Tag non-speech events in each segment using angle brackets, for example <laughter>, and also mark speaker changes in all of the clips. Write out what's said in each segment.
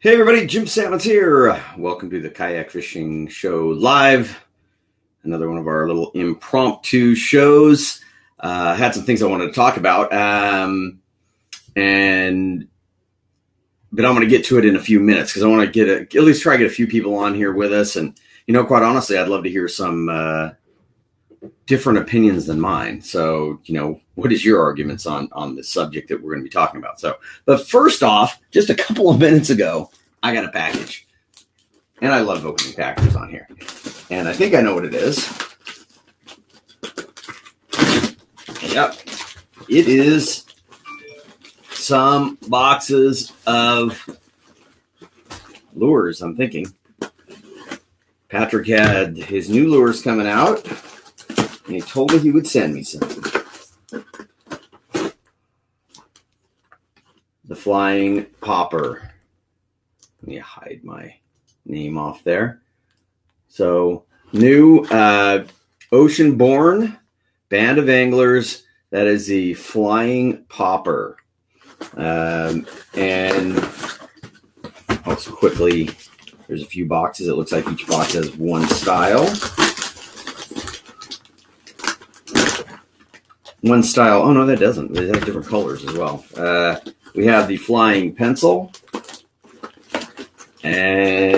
Speaker 1: Hey everybody, Jim Sammons here. Welcome to the Kayak Fishing Show Live. Another one of our little impromptu shows. Uh, I had some things I wanted to talk about, um, and but I'm going to get to it in a few minutes because I want to get a, at least try to get a few people on here with us. And you know, quite honestly, I'd love to hear some uh, different opinions than mine. So, you know, what is your arguments on on the subject that we're going to be talking about? So, but first off, just a couple of minutes ago, I got a package, and I love opening packages on here. And I think I know what it is. Yep, it is some boxes of lures. I'm thinking. Patrick had his new lures coming out and he told me he would send me some. The Flying Popper. Let me hide my name off there. So, new uh, Ocean Born Band of Anglers. That is the Flying Popper. Um, and also quickly, there's a few boxes. It looks like each box has one style. One style. Oh no, that doesn't. They have different colors as well. Uh, we have the flying pencil and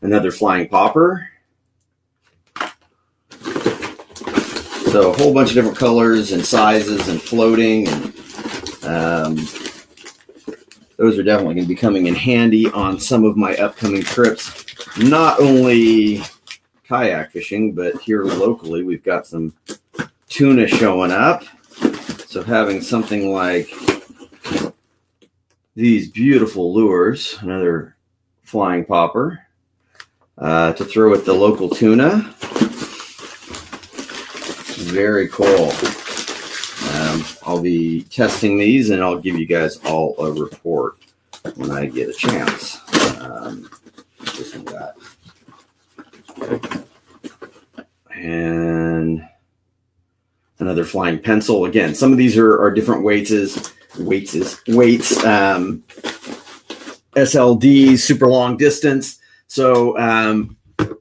Speaker 1: another flying popper. So a whole bunch of different colors and sizes and floating and um, those are definitely going to be coming in handy on some of my upcoming trips. Not only kayak fishing, but here locally we've got some tuna showing up. So having something like these beautiful lures, another flying popper, uh, to throw at the local tuna. Very cool. Um, I'll be testing these and I'll give you guys all a report when I get a chance. Um, that and another flying pencil. Again, some of these are, are different weights is weights is weights. Um, SLD, super long distance. So um,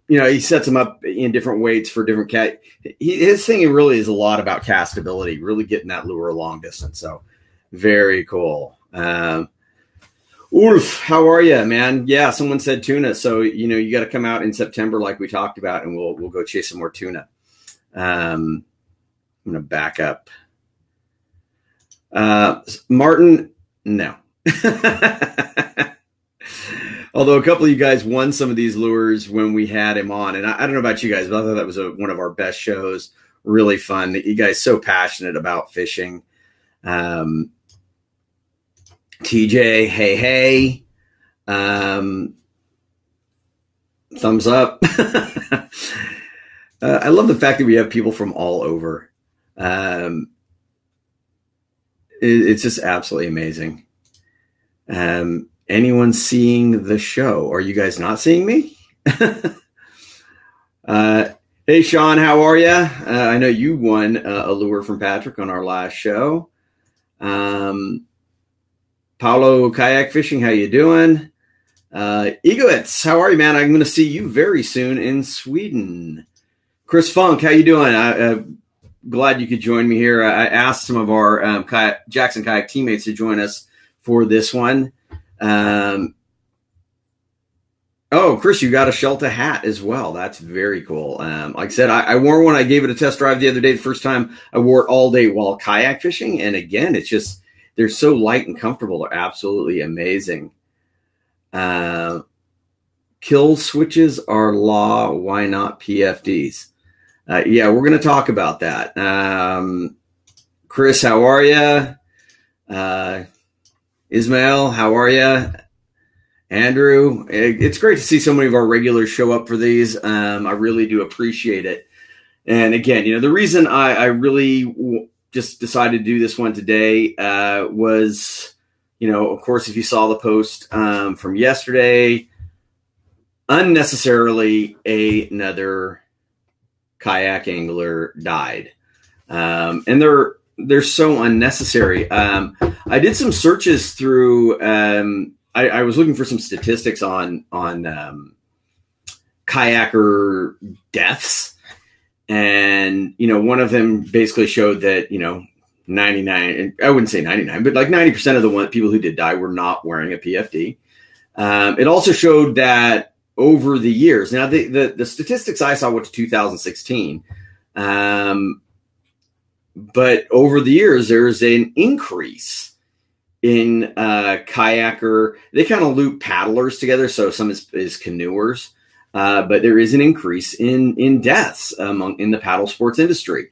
Speaker 1: you know he sets them up in different weights for different cat. His thing really is a lot about castability, really getting that lure long distance. So very cool. Um, Ulf, how are you, man? Yeah, someone said tuna, so you know you got to come out in September, like we talked about, and we'll we'll go chase some more tuna. Um, I'm gonna back up. Uh, Martin, no. <laughs> Although a couple of you guys won some of these lures when we had him on, and I, I don't know about you guys, but I thought that was a, one of our best shows. Really fun. You guys so passionate about fishing. Um, TJ, hey, hey. Um, thumbs up. <laughs> uh, I love the fact that we have people from all over. Um, it, it's just absolutely amazing. Um, anyone seeing the show? Are you guys not seeing me? <laughs> uh, hey, Sean, how are you? Uh, I know you won uh, a lure from Patrick on our last show. Um, Paulo Kayak Fishing, how you doing? Uh, Egowitz, how are you, man? I'm going to see you very soon in Sweden. Chris Funk, how you doing? I, uh, glad you could join me here. I asked some of our um, kayak, Jackson Kayak teammates to join us for this one. Um, oh, Chris, you got a Shelta hat as well. That's very cool. Um, like I said, I, I, wore one. I gave it a test drive the other day. The first time I wore it all day while kayak fishing, and again, it's just they're so light and comfortable. They're absolutely amazing. Uh, kill switches are law. Why not PFDs? Uh, yeah, we're going to talk about that. Um, Chris, how are you? Uh, Ismail, how are you? Andrew, it's great to see so many of our regulars show up for these. Um, I really do appreciate it. And again, you know, the reason I, I really w- just decided to do this one today uh, was, you know, of course, if you saw the post um, from yesterday, unnecessarily another kayak angler died. Um, and there they're so unnecessary. Um, I did some searches through. Um, I, I, was looking for some statistics on on um, kayaker deaths, and you know, one of them basically showed that you know, ninety nine. I wouldn't say ninety nine, but like ninety percent of the one, people who did die were not wearing a PFD. Um, it also showed that over the years, now the the, the statistics I saw went to 2016. Um, but over the years, there's an increase in uh, kayaker. They kind of loop paddlers together, so some is, is canoers. Uh, but there is an increase in in deaths among in the paddle sports industry,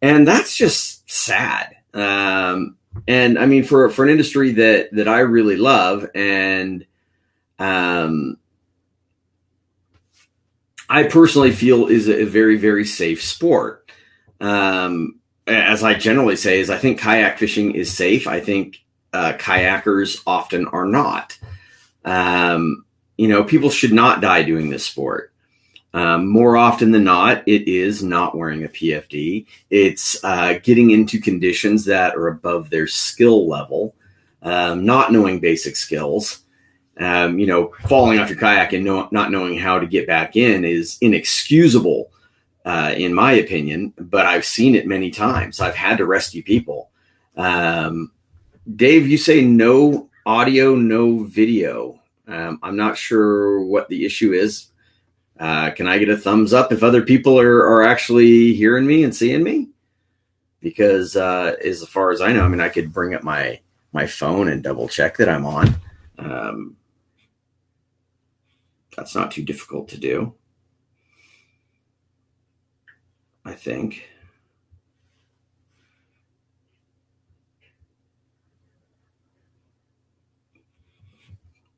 Speaker 1: and that's just sad. Um, and I mean, for for an industry that that I really love, and um, I personally feel is a very very safe sport. Um, as I generally say, is I think kayak fishing is safe. I think uh, kayakers often are not. Um, you know, people should not die doing this sport. Um, more often than not, it is not wearing a PFD. It's uh, getting into conditions that are above their skill level, um, not knowing basic skills. Um, you know, falling off your kayak and no, not knowing how to get back in is inexcusable uh, in my opinion, but I've seen it many times. I've had to rescue people. Um, Dave, you say no audio, no video. Um, I'm not sure what the issue is. Uh, can I get a thumbs up if other people are, are actually hearing me and seeing me? Because uh, as far as I know, I mean, I could bring up my my phone and double check that I'm on. Um, that's not too difficult to do. I think.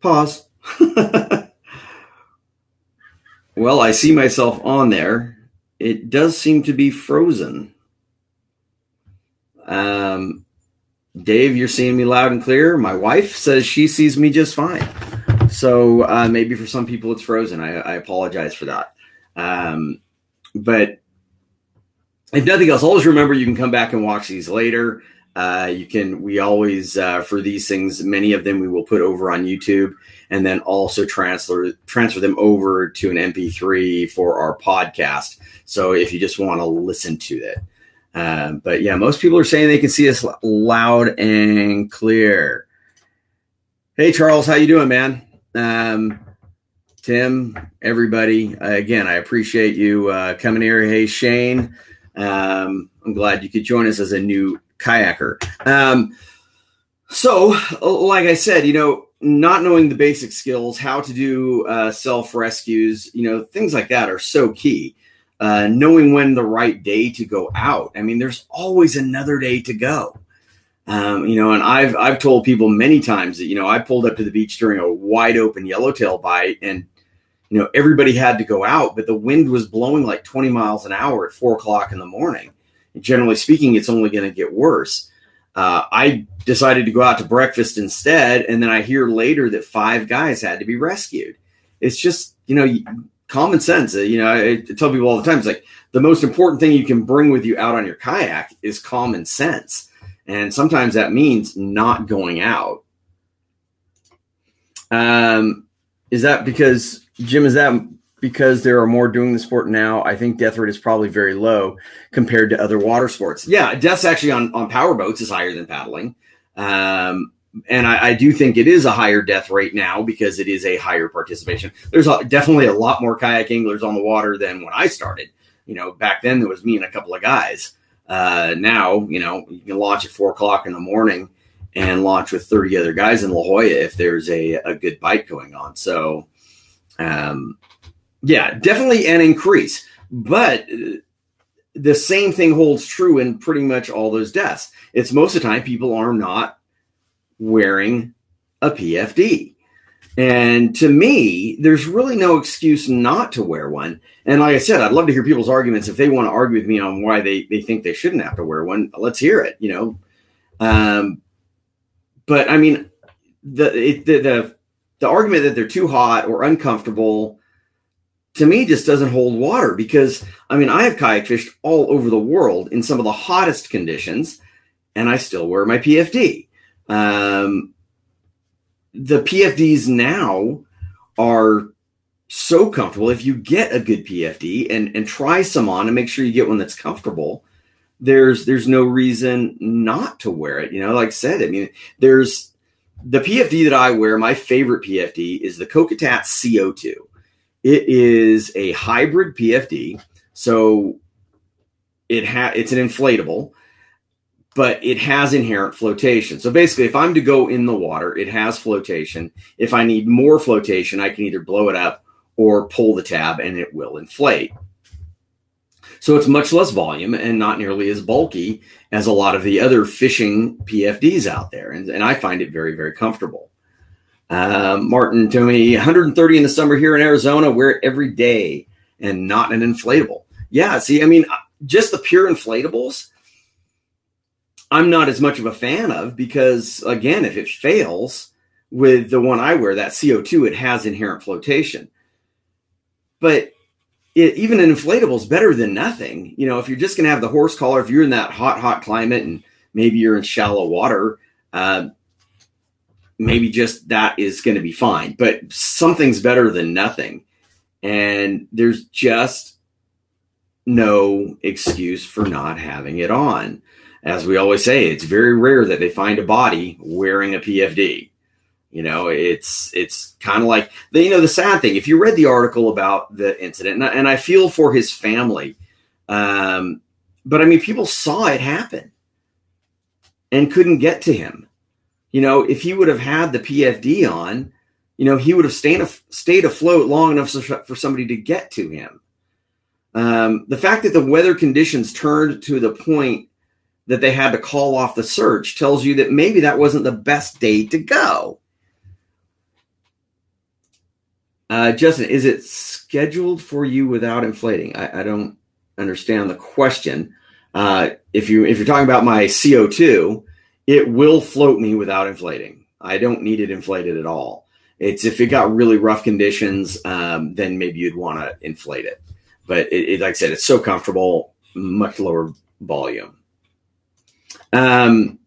Speaker 1: Pause. <laughs> well, I see myself on there. It does seem to be frozen. Um, Dave, you're seeing me loud and clear. My wife says she sees me just fine. So uh, maybe for some people it's frozen. I, I apologize for that. Um, but if nothing else, always remember you can come back and watch these later. Uh, you can, we always, uh, for these things, many of them we will put over on YouTube and then also transfer, transfer them over to an MP3 for our podcast. So if you just want to listen to it. Um, but yeah, most people are saying they can see us loud and clear. Hey, Charles, how you doing, man? Um, Tim, everybody, uh, again, I appreciate you uh, coming here. Hey, Shane. Um, I'm glad you could join us as a new kayaker. Um, so, like I said, you know, not knowing the basic skills, how to do uh, self rescues, you know, things like that are so key. Uh, knowing when the right day to go out. I mean, there's always another day to go. Um, you know, and I've I've told people many times that you know I pulled up to the beach during a wide open yellowtail bite, and you know, everybody had to go out, but the wind was blowing like 20 miles an hour at four o'clock in the morning. Generally speaking, it's only going to get worse. Uh, I decided to go out to breakfast instead, and then I hear later that five guys had to be rescued. It's just, you know, common sense. Uh, you know, I, I tell people all the time, it's like the most important thing you can bring with you out on your kayak is common sense. And sometimes that means not going out. Um, is that because Jim, is that because there are more doing the sport now? I think death rate is probably very low compared to other water sports. Yeah, deaths actually on, on power boats is higher than paddling. Um, and I, I, do think it is a higher death rate now because it is a higher participation. There's a, definitely a lot more kayak anglers on the water than when I started. You know, back then there was me and a couple of guys. Uh, now, you know, you can launch at four o'clock in the morning and launch with 30 other guys in La Jolla if there's a, a good bite going on. So, um, yeah, definitely an increase, but the same thing holds true in pretty much all those deaths. It's most of the time people are not wearing a PFD. And to me, there's really no excuse not to wear one. And like I said, I'd love to hear people's arguments. If they want to argue with me on why they, they think they shouldn't have to wear one, let's hear it, you know. Um, but I mean, the, it, the, the the argument that they're too hot or uncomfortable to me just doesn't hold water because I mean I have kayak fished all over the world in some of the hottest conditions and I still wear my PFD. Um, the PFDs now are so comfortable. If you get a good PFD and and try some on and make sure you get one that's comfortable, there's there's no reason not to wear it. You know, like I said, I mean, there's the PFD that I wear. My favorite PFD is the Kokatat CO2. It is a hybrid PFD, so it ha- it's an inflatable but it has inherent flotation. So basically, if I'm to go in the water, it has flotation. If I need more flotation, I can either blow it up or pull the tab and it will inflate. So it's much less volume and not nearly as bulky as a lot of the other fishing PFDs out there. And, and I find it very, very comfortable. Um, Martin me 130 in the summer here in Arizona, wear it every day and not an inflatable. Yeah, see, I mean, just the pure inflatables I'm not as much of a fan of because again, if it fails with the one I wear, that CO2, it has inherent flotation. But it, even an inflatable is better than nothing. You know, if you're just going to have the horse collar, if you're in that hot, hot climate and maybe you're in shallow water, uh, maybe just that is going to be fine. But something's better than nothing. And there's just no excuse for not having it on as we always say, it's very rare that they find a body wearing a PFD. You know, it's it's kind of like the you know the sad thing. If you read the article about the incident, and I, and I feel for his family, um, but I mean, people saw it happen and couldn't get to him. You know, if he would have had the PFD on, you know, he would have stayed stayed afloat long enough for somebody to get to him. Um, the fact that the weather conditions turned to the point that they had to call off the search tells you that maybe that wasn't the best day to go. Uh, Justin, is it scheduled for you without inflating? I, I don't understand the question. Uh, if you if you're talking about my CO2, it will float me without inflating. I don't need it inflated at all. It's if it got really rough conditions, um, then maybe you'd want to inflate it. But it, it, like I said, it's so comfortable, much lower volume. Um,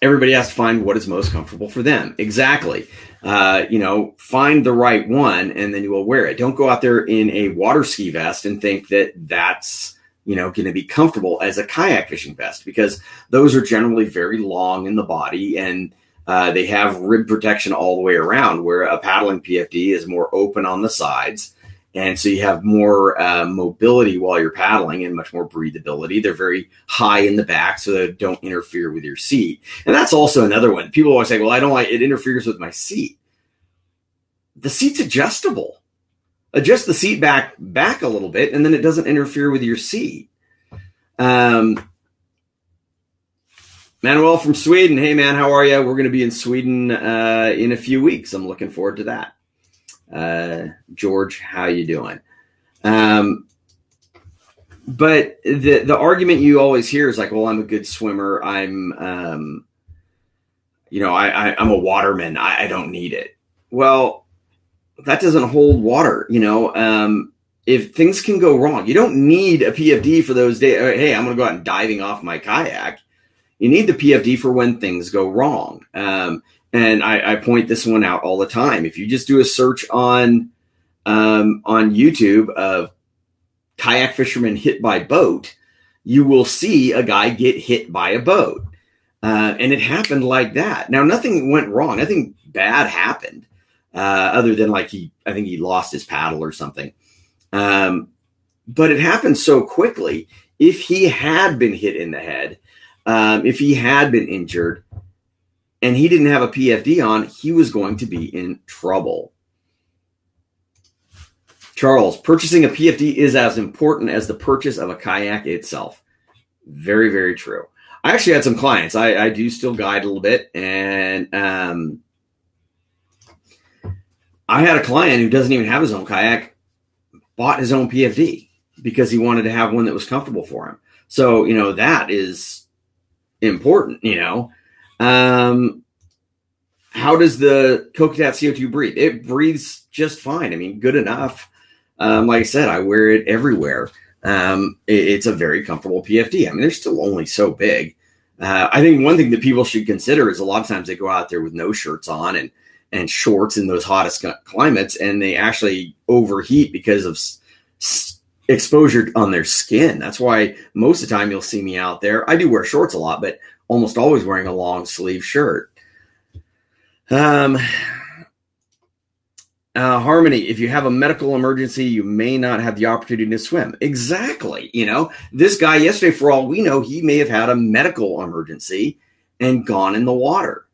Speaker 1: everybody has to find what is most comfortable for them. Exactly. Uh, you know, find the right one and then you will wear it. Don't go out there in a water ski vest and think that that's, you know, going to be comfortable as a kayak fishing vest because those are generally very long in the body and uh, they have rib protection all the way around, where a paddling PFD is more open on the sides and so you have more uh, mobility while you're paddling and much more breathability. They're very high in the back, so they don't interfere with your seat. And that's also another one. People always say, "Well, I don't like it interferes with my seat." The seat's adjustable. Adjust the seat back back a little bit, and then it doesn't interfere with your seat. Um, Manuel from Sweden. Hey, man, how are you? We're going to be in Sweden uh, in a few weeks. I'm looking forward to that. Uh, George, how you doing? Um, but the the argument you always hear is like, well, I'm a good swimmer. I'm, um, you know, I, I am a waterman. I, I, don't need it. Well, that doesn't hold water. You know, um, if things can go wrong, you don't need a PFD for those days. Hey, I'm going to go out and diving off my kayak. You need the PFD for when things go wrong. Um, and I, I, point this one out all the time. If you just do a search on um, on YouTube of kayak fisherman hit by boat, you will see a guy get hit by a boat, uh, and it happened like that. Now, nothing went wrong. Nothing bad happened, uh, other than like he, I think he lost his paddle or something. Um, but it happened so quickly. If he had been hit in the head, um, if he had been injured, and he didn't have a PFD on, he was going to be in trouble. Charles, purchasing a PFD is as important as the purchase of a kayak itself. Very, very true. I actually had some clients. I, I do still guide a little bit, and um, I had a client who doesn't even have his own kayak, bought his own PFD because he wanted to have one that was comfortable for him. So you know that is important. You know, um, how does the Kokatat CO2 breathe? It breathes just fine. I mean, good enough. Um, like I said, I wear it everywhere. Um, it, it's a very comfortable PFD. I mean, they're still only so big. Uh, I think one thing that people should consider is a lot of times they go out there with no shirts on and and shorts in those hottest climates, and they actually overheat because of s- exposure on their skin. That's why most of the time you'll see me out there. I do wear shorts a lot, but almost always wearing a long sleeve shirt. Um, uh, Harmony, if you have a medical emergency, you may not have the opportunity to swim. Exactly. You know, this guy yesterday, for all we know, he may have had a medical emergency and gone in the water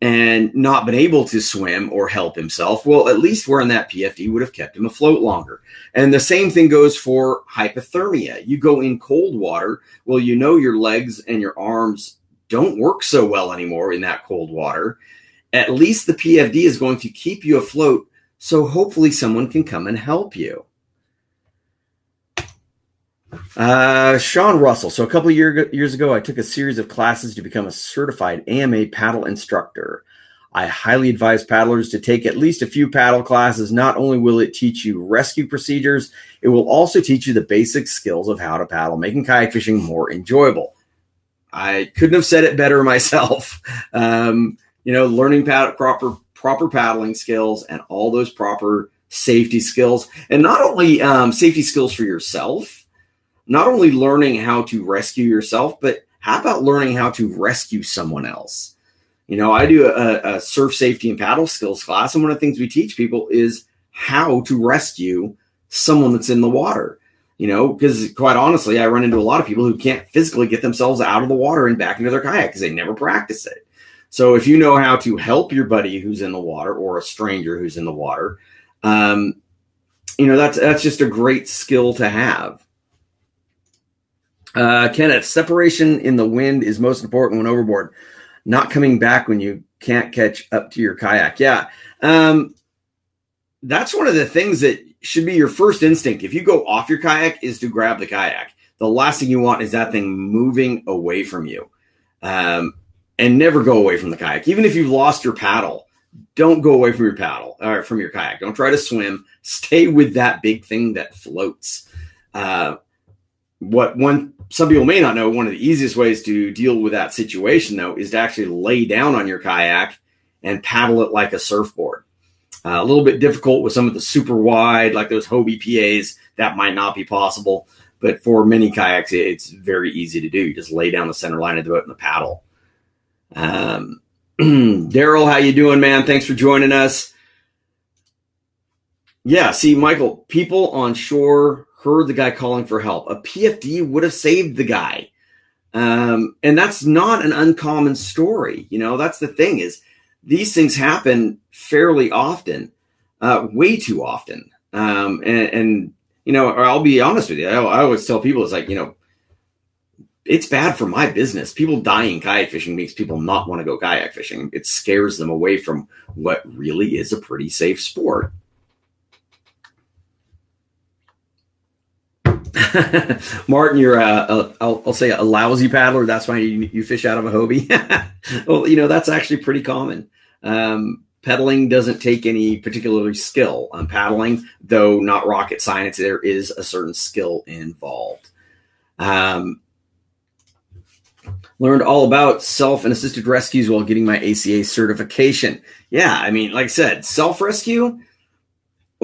Speaker 1: and not been able to swim or help himself. Well, at least wearing that PFD would have kept him afloat longer. And the same thing goes for hypothermia. You go in cold water, well, you know your legs and your arms don't work so well anymore in that cold water. At least the PFD is going to keep you afloat so hopefully someone can come and help you. Uh, Sean Russell. So a couple year, years ago, I took a series of classes to become a certified AMA paddle instructor. I highly advise paddlers to take at least a few paddle classes. Not only will it teach you rescue procedures, it will also teach you the basic skills of how to paddle, making kayak fishing more enjoyable. I couldn't have said it better <laughs> myself. Um, you know, learning proper proper paddling skills and all those proper safety skills, and not only um, safety skills for yourself, not only learning how to rescue yourself, but how about learning how to rescue someone else? You know, I do a, a surf safety and paddle skills class, and one of the things we teach people is how to rescue someone that's in the water. You know, because quite honestly, I run into a lot of people who can't physically get themselves out of the water and back into their kayak because they never practice it. So if you know how to help your buddy who's in the water or a stranger who's in the water, um, you know that's that's just a great skill to have. Uh, Kenneth, separation in the wind is most important when overboard. Not coming back when you can't catch up to your kayak. Yeah, um, that's one of the things that should be your first instinct. If you go off your kayak, is to grab the kayak. The last thing you want is that thing moving away from you. Um, and never go away from the kayak. Even if you've lost your paddle, don't go away from your paddle or from your kayak. Don't try to swim. <laughs> Stay with that big thing that floats. Uh, what one some people may not know, one of the easiest ways to deal with that situation though is to actually lay down on your kayak and paddle it like a surfboard. Uh, a little bit difficult with some of the super wide, like those Hobie PAs, that might not be possible. But for many kayaks, it's very easy to do. You just lay down the center line of the boat and the paddle. Um, <clears throat> Daryl, how you doing, man? Thanks for joining us. Yeah, see, Michael, people on shore heard the guy calling for help. A PFD would have saved the guy. Um, and that's not an uncommon story. You know, that's the thing is these things happen fairly often, uh, way too often. Um, and, and, you know, I'll be honest with you. I, I always tell people it's like, you know, it's bad for my business. People dying kayak fishing makes people not want to go kayak fishing. It scares them away from what really is a pretty safe sport. <laughs> Martin, you're a, a I'll, I'll say a lousy paddler. That's why you, you fish out of a Hobie. <laughs> well, you know that's actually pretty common. Um, pedaling doesn't take any particular skill. On paddling, though not rocket science, there is a certain skill involved. Um, learned all about self and assisted rescues while getting my ACA certification. Yeah, I mean, like I said, self rescue.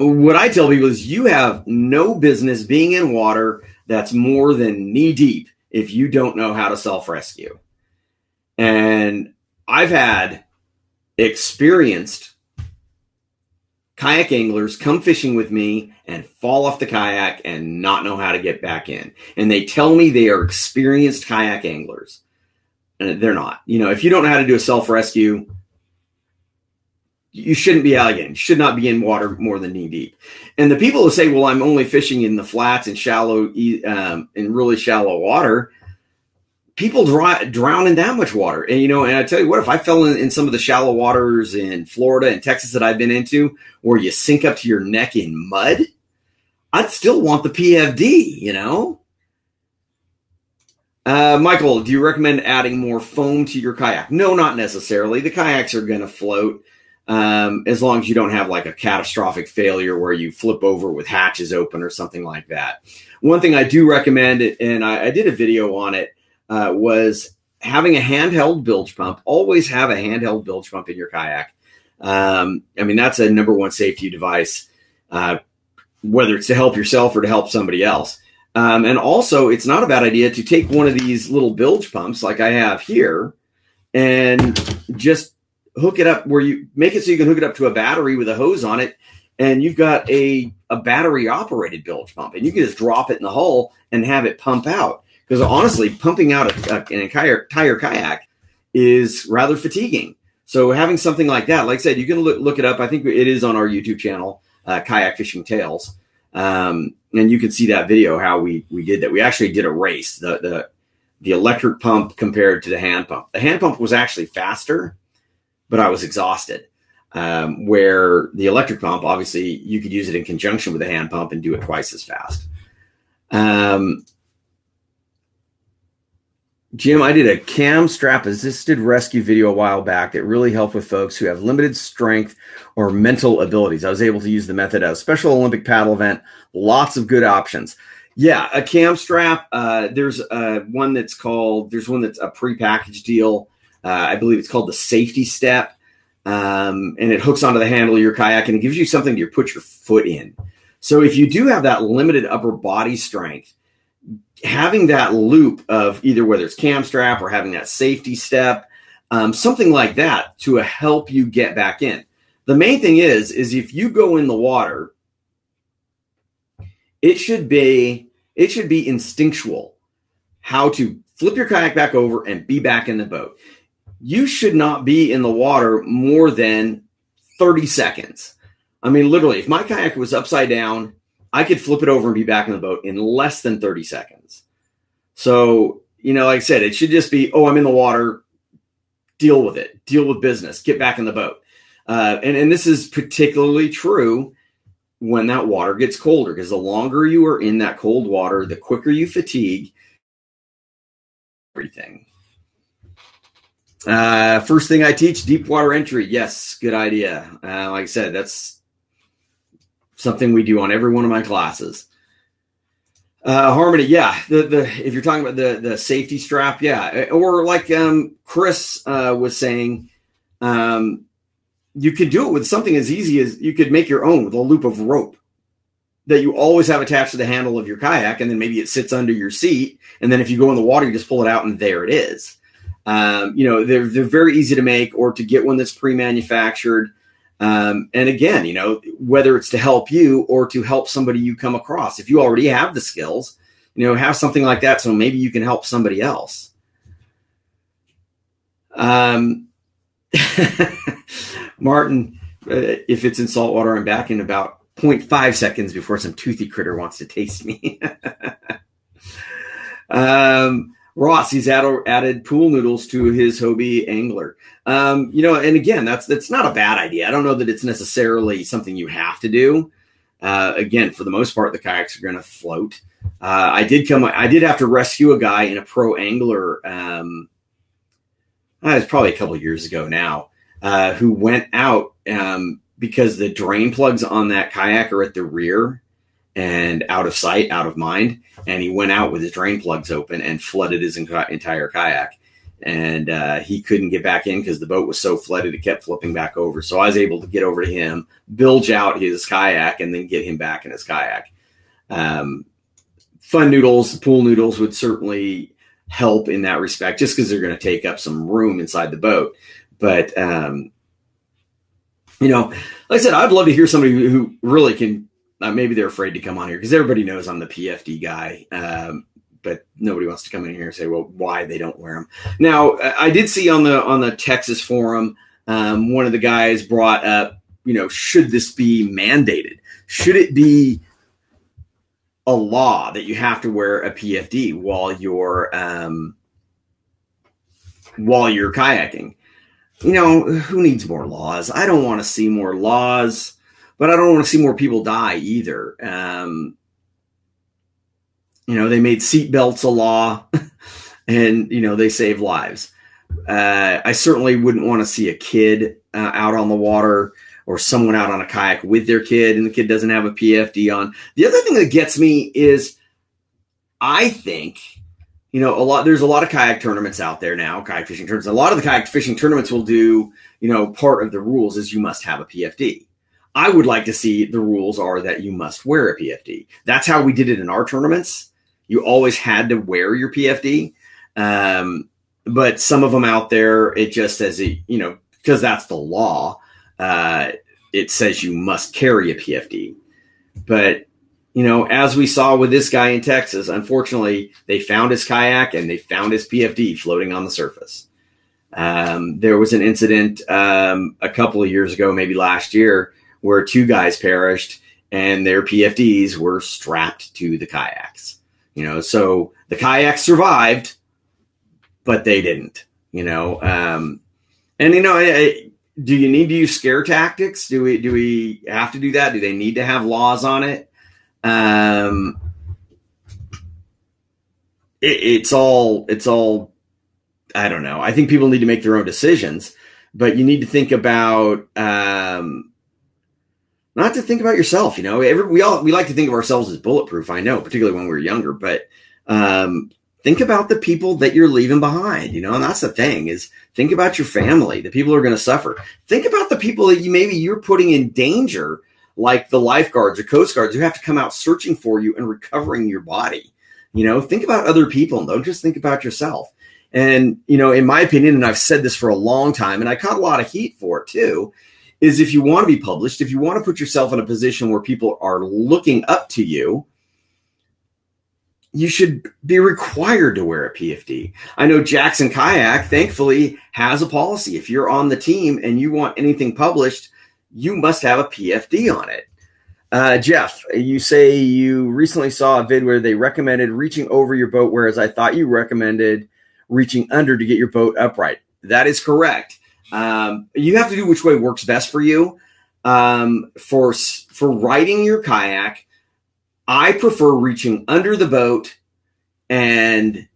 Speaker 1: What I tell people is you have no business being in water that's more than knee deep if you don't know how to self rescue. And I've had experienced kayak anglers come fishing with me and fall off the kayak and not know how to get back in. And they tell me they are experienced kayak anglers. And they're not. You know, if you don't know how to do a self rescue, you shouldn't be alligating. You should not be in water more than knee deep. And the people who say, "Well, I'm only fishing in the flats and shallow, um, in really shallow water," people dry, drown in that much water. And you know, and I tell you what, if I fell in, in some of the shallow waters in Florida and Texas that I've been into, where you sink up to your neck in mud, I'd still want the PFD. You know. Uh, Michael, do you recommend adding more foam to your kayak? No, not necessarily. The kayaks are going to float um, as long as you don't have like a catastrophic failure where you flip over with hatches open or something like that. One thing I do recommend, and I, I did a video on it, uh, was having a handheld bilge pump, always have a handheld bilge pump in your kayak. Um, I mean, that's a number one safety device, uh, whether it's to help yourself or to help somebody else. Um, and also, it's not a bad idea to take one of these little bilge pumps, like I have here, and just hook it up where you make it so you can hook it up to a battery with a hose on it, and you've got a a battery operated bilge pump, and you can just drop it in the hull and have it pump out. Because honestly, pumping out a, a, an entire tire kayak is rather fatiguing. So having something like that, like I said, you can look, look it up. I think it is on our YouTube channel, uh, Kayak Fishing Tales, um, and you can see that video how we we did that. We actually did a race the the the electric pump compared to the hand pump. The hand pump was actually faster, but I was exhausted. Um, where the electric pump, obviously, you could use it in conjunction with the hand pump and do it twice as fast. Um, Jim, I did a cam strap assisted rescue video a while back that really helped with folks who have limited strength or mental abilities. I was able to use the method at a Special Olympic paddle event. Lots of good options. Yeah, a cam strap. Uh, there's uh, one that's called. There's one that's a prepackaged deal. Uh, I believe it's called the Safety Step, um, and it hooks onto the handle of your kayak and it gives you something to put your foot in. So if you do have that limited upper body strength, having that loop of either whether it's cam strap or having that safety step, um, something like that to help you get back in. The main thing is, is if you go in the water, it should be it should be instinctual how to flip your kayak back over and be back in the boat. You should not be in the water more than 30 seconds. I mean, literally, if my kayak was upside down I could flip it over and be back in the boat in less than 30 seconds. So, you know, like I said, it should just be, oh, I'm in the water, deal with it, deal with business, get back in the boat. Uh, and, and this is particularly true when that water gets colder because the longer you are in that cold water, the quicker you fatigue everything. Uh, first thing I teach deep water entry. Yes, good idea. Uh, like I said, that's something we do on every one of my classes. Uh, Harmony, yeah. The the if you're talking about the the safety strap, yeah, or like um, Chris uh, was saying, um, you could do it with something as easy as you could make your own with a loop of rope that you always have attached to the handle of your kayak, and then maybe it sits under your seat, and then if you go in the water, you just pull it out, and there it is. Um, you know, they're they're very easy to make, or to get one that's pre-manufactured. Um, and again, you know, whether it's to help you or to help somebody you come across, if you already have the skills, you know, have something like that so maybe you can help somebody else. Um, <laughs> Martin, uh, if it's in salt water, I'm back in about 0.5 seconds before some toothy critter wants to taste me. <laughs> um, Ross, he's added, added pool noodles to his Hobie angler. Um, you know, and again, that's that's not a bad idea. I don't know that it's necessarily something you have to do. Uh, again, for the most part, the kayaks are going to float. Uh, I did come. I did have to rescue a guy in a pro angler. Um, uh, probably a couple years ago now, uh, who went out um, because the drain plugs on that kayak are at the rear and out of sight, out of mind. And he went out with his drain plugs open and flooded his entire kayak and uh, he couldn't get back in because the boat was so flooded it kept flipping back over. So I was able to get over to him, bilge out his kayak, and then get him back in his kayak. Um, fun noodles, pool noodles would certainly help in that respect, just because they're going to take up some room inside the boat. But um, you know, like I said, I'd love to hear somebody who really can. Uh, maybe they're afraid to come on here because everybody knows I'm the PFD guy. Um, but nobody wants to come in here and say, well, why they don't wear them. Now, I did see on the on the Texas forum, um, one of the guys brought up, you know, should this be mandated? Should it be a law that you have to wear a PFD while you're um, while you're kayaking? You know, who needs more laws? I don't want to see more laws, but I don't want to see more people die either. Um, you know, they made seatbelts a law <laughs> and, you know, they save lives. Uh, I certainly wouldn't want to see a kid uh, out on the water or someone out on a kayak with their kid and the kid doesn't have a PFD on. The other thing that gets me is I think you know, a lot there's a lot of kayak tournaments out there now, kayak fishing tournaments. A lot of the kayak fishing tournaments will do, you know, part of the rules is you must have a PFD. I would like to see the rules are that you must wear a PFD. That's how we did it in our tournaments. You always had to wear your PFD. Um, but some of them out there, it just says, it, you know, because that's the law. Uh, it says you must carry a PFD. But you know, as we saw with this guy in Texas, unfortunately, they found his kayak and they found his PFD floating on the surface. Um, there was an incident um, a couple of years ago, maybe last year, where two guys perished and their PFDs were strapped to the kayaks. You know, so the kayaks survived, but they didn't. You know, um, and you know, I, I, do you need to use scare tactics? Do we do we have to do that? Do they need to have laws on it? Um, it, it's all it's all I don't know. I think people need to make their own decisions, but you need to think about um, not to think about yourself. You know, Every, we all we like to think of ourselves as bulletproof. I know, particularly when we were younger, but um, think about the people that you're leaving behind. You know, and that's the thing is think about your family, the people who are going to suffer. Think about the people that you maybe you're putting in danger like the lifeguards or coast guards who have to come out searching for you and recovering your body. You know, think about other people and don't just think about yourself. And, you know, in my opinion, and I've said this for a long time, and I caught a lot of heat for it too, is if you want to be published, if you want to put yourself in a position where people are looking up to you, you should be required to wear a PFD. I know Jackson Kayak, thankfully, has a policy. If you're on the team and you want anything published, you must have a PFD on it. Uh, Jeff, you say you recently saw a vid where they recommended reaching over your boat, whereas I thought you recommended reaching under to get your boat upright. That is correct. Um, you have to do which way works best for you. Um, for for riding your kayak, I prefer reaching under the boat and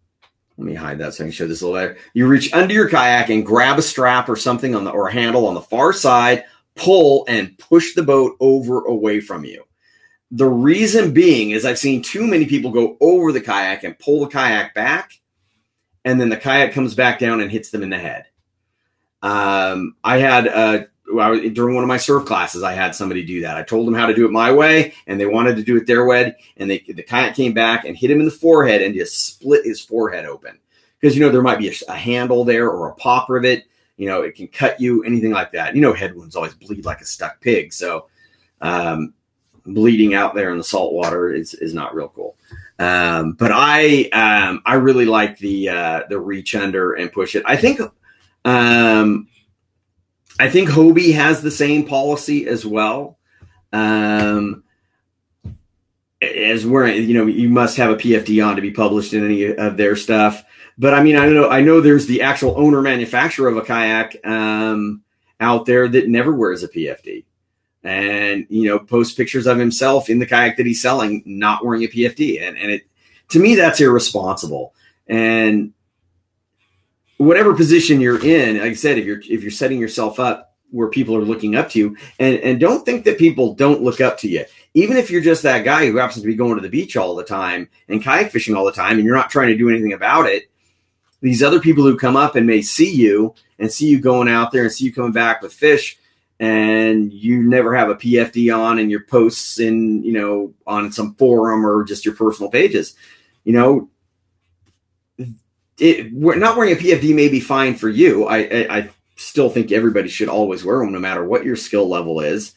Speaker 1: let me hide that so I can show this a little better. You reach under your kayak and grab a strap or something on the or handle on the far side pull and push the boat over away from you. The reason being is I've seen too many people go over the kayak and pull the kayak back, and then the kayak comes back down and hits them in the head. Um, I had uh, during one of my surf classes, I had somebody do that. I told them how to do it my way, and they wanted to do it their way. And they, the kayak came back and hit him in the forehead and just split his forehead open because you know there might be a, a handle there or a pop rivet you know, it can cut you, anything like that. You know, head wounds always bleed like a stuck pig. So, um, bleeding out there in the salt water is, is not real cool. Um, but I, um, I really like the, uh, the reach under and push it. I think, um, I think Hobie has the same policy as well. Um, as where you know you must have a PFD on to be published in any of their stuff. But I mean, I don't know I know there's the actual owner manufacturer of a kayak um, out there that never wears a PFD, and you know posts pictures of himself in the kayak that he's selling not wearing a PFD, and and it to me that's irresponsible. And whatever position you're in, like I said, if you're if you're setting yourself up where people are looking up to you, and and don't think that people don't look up to you. Even if you're just that guy who happens to be going to the beach all the time and kayak fishing all the time and you're not trying to do anything about it these other people who come up and may see you and see you going out there and see you coming back with fish and you never have a PFD on and your posts in, you know, on some forum or just your personal pages, you know, it, not wearing a PFD may be fine for you. I, I, I still think everybody should always wear them no matter what your skill level is.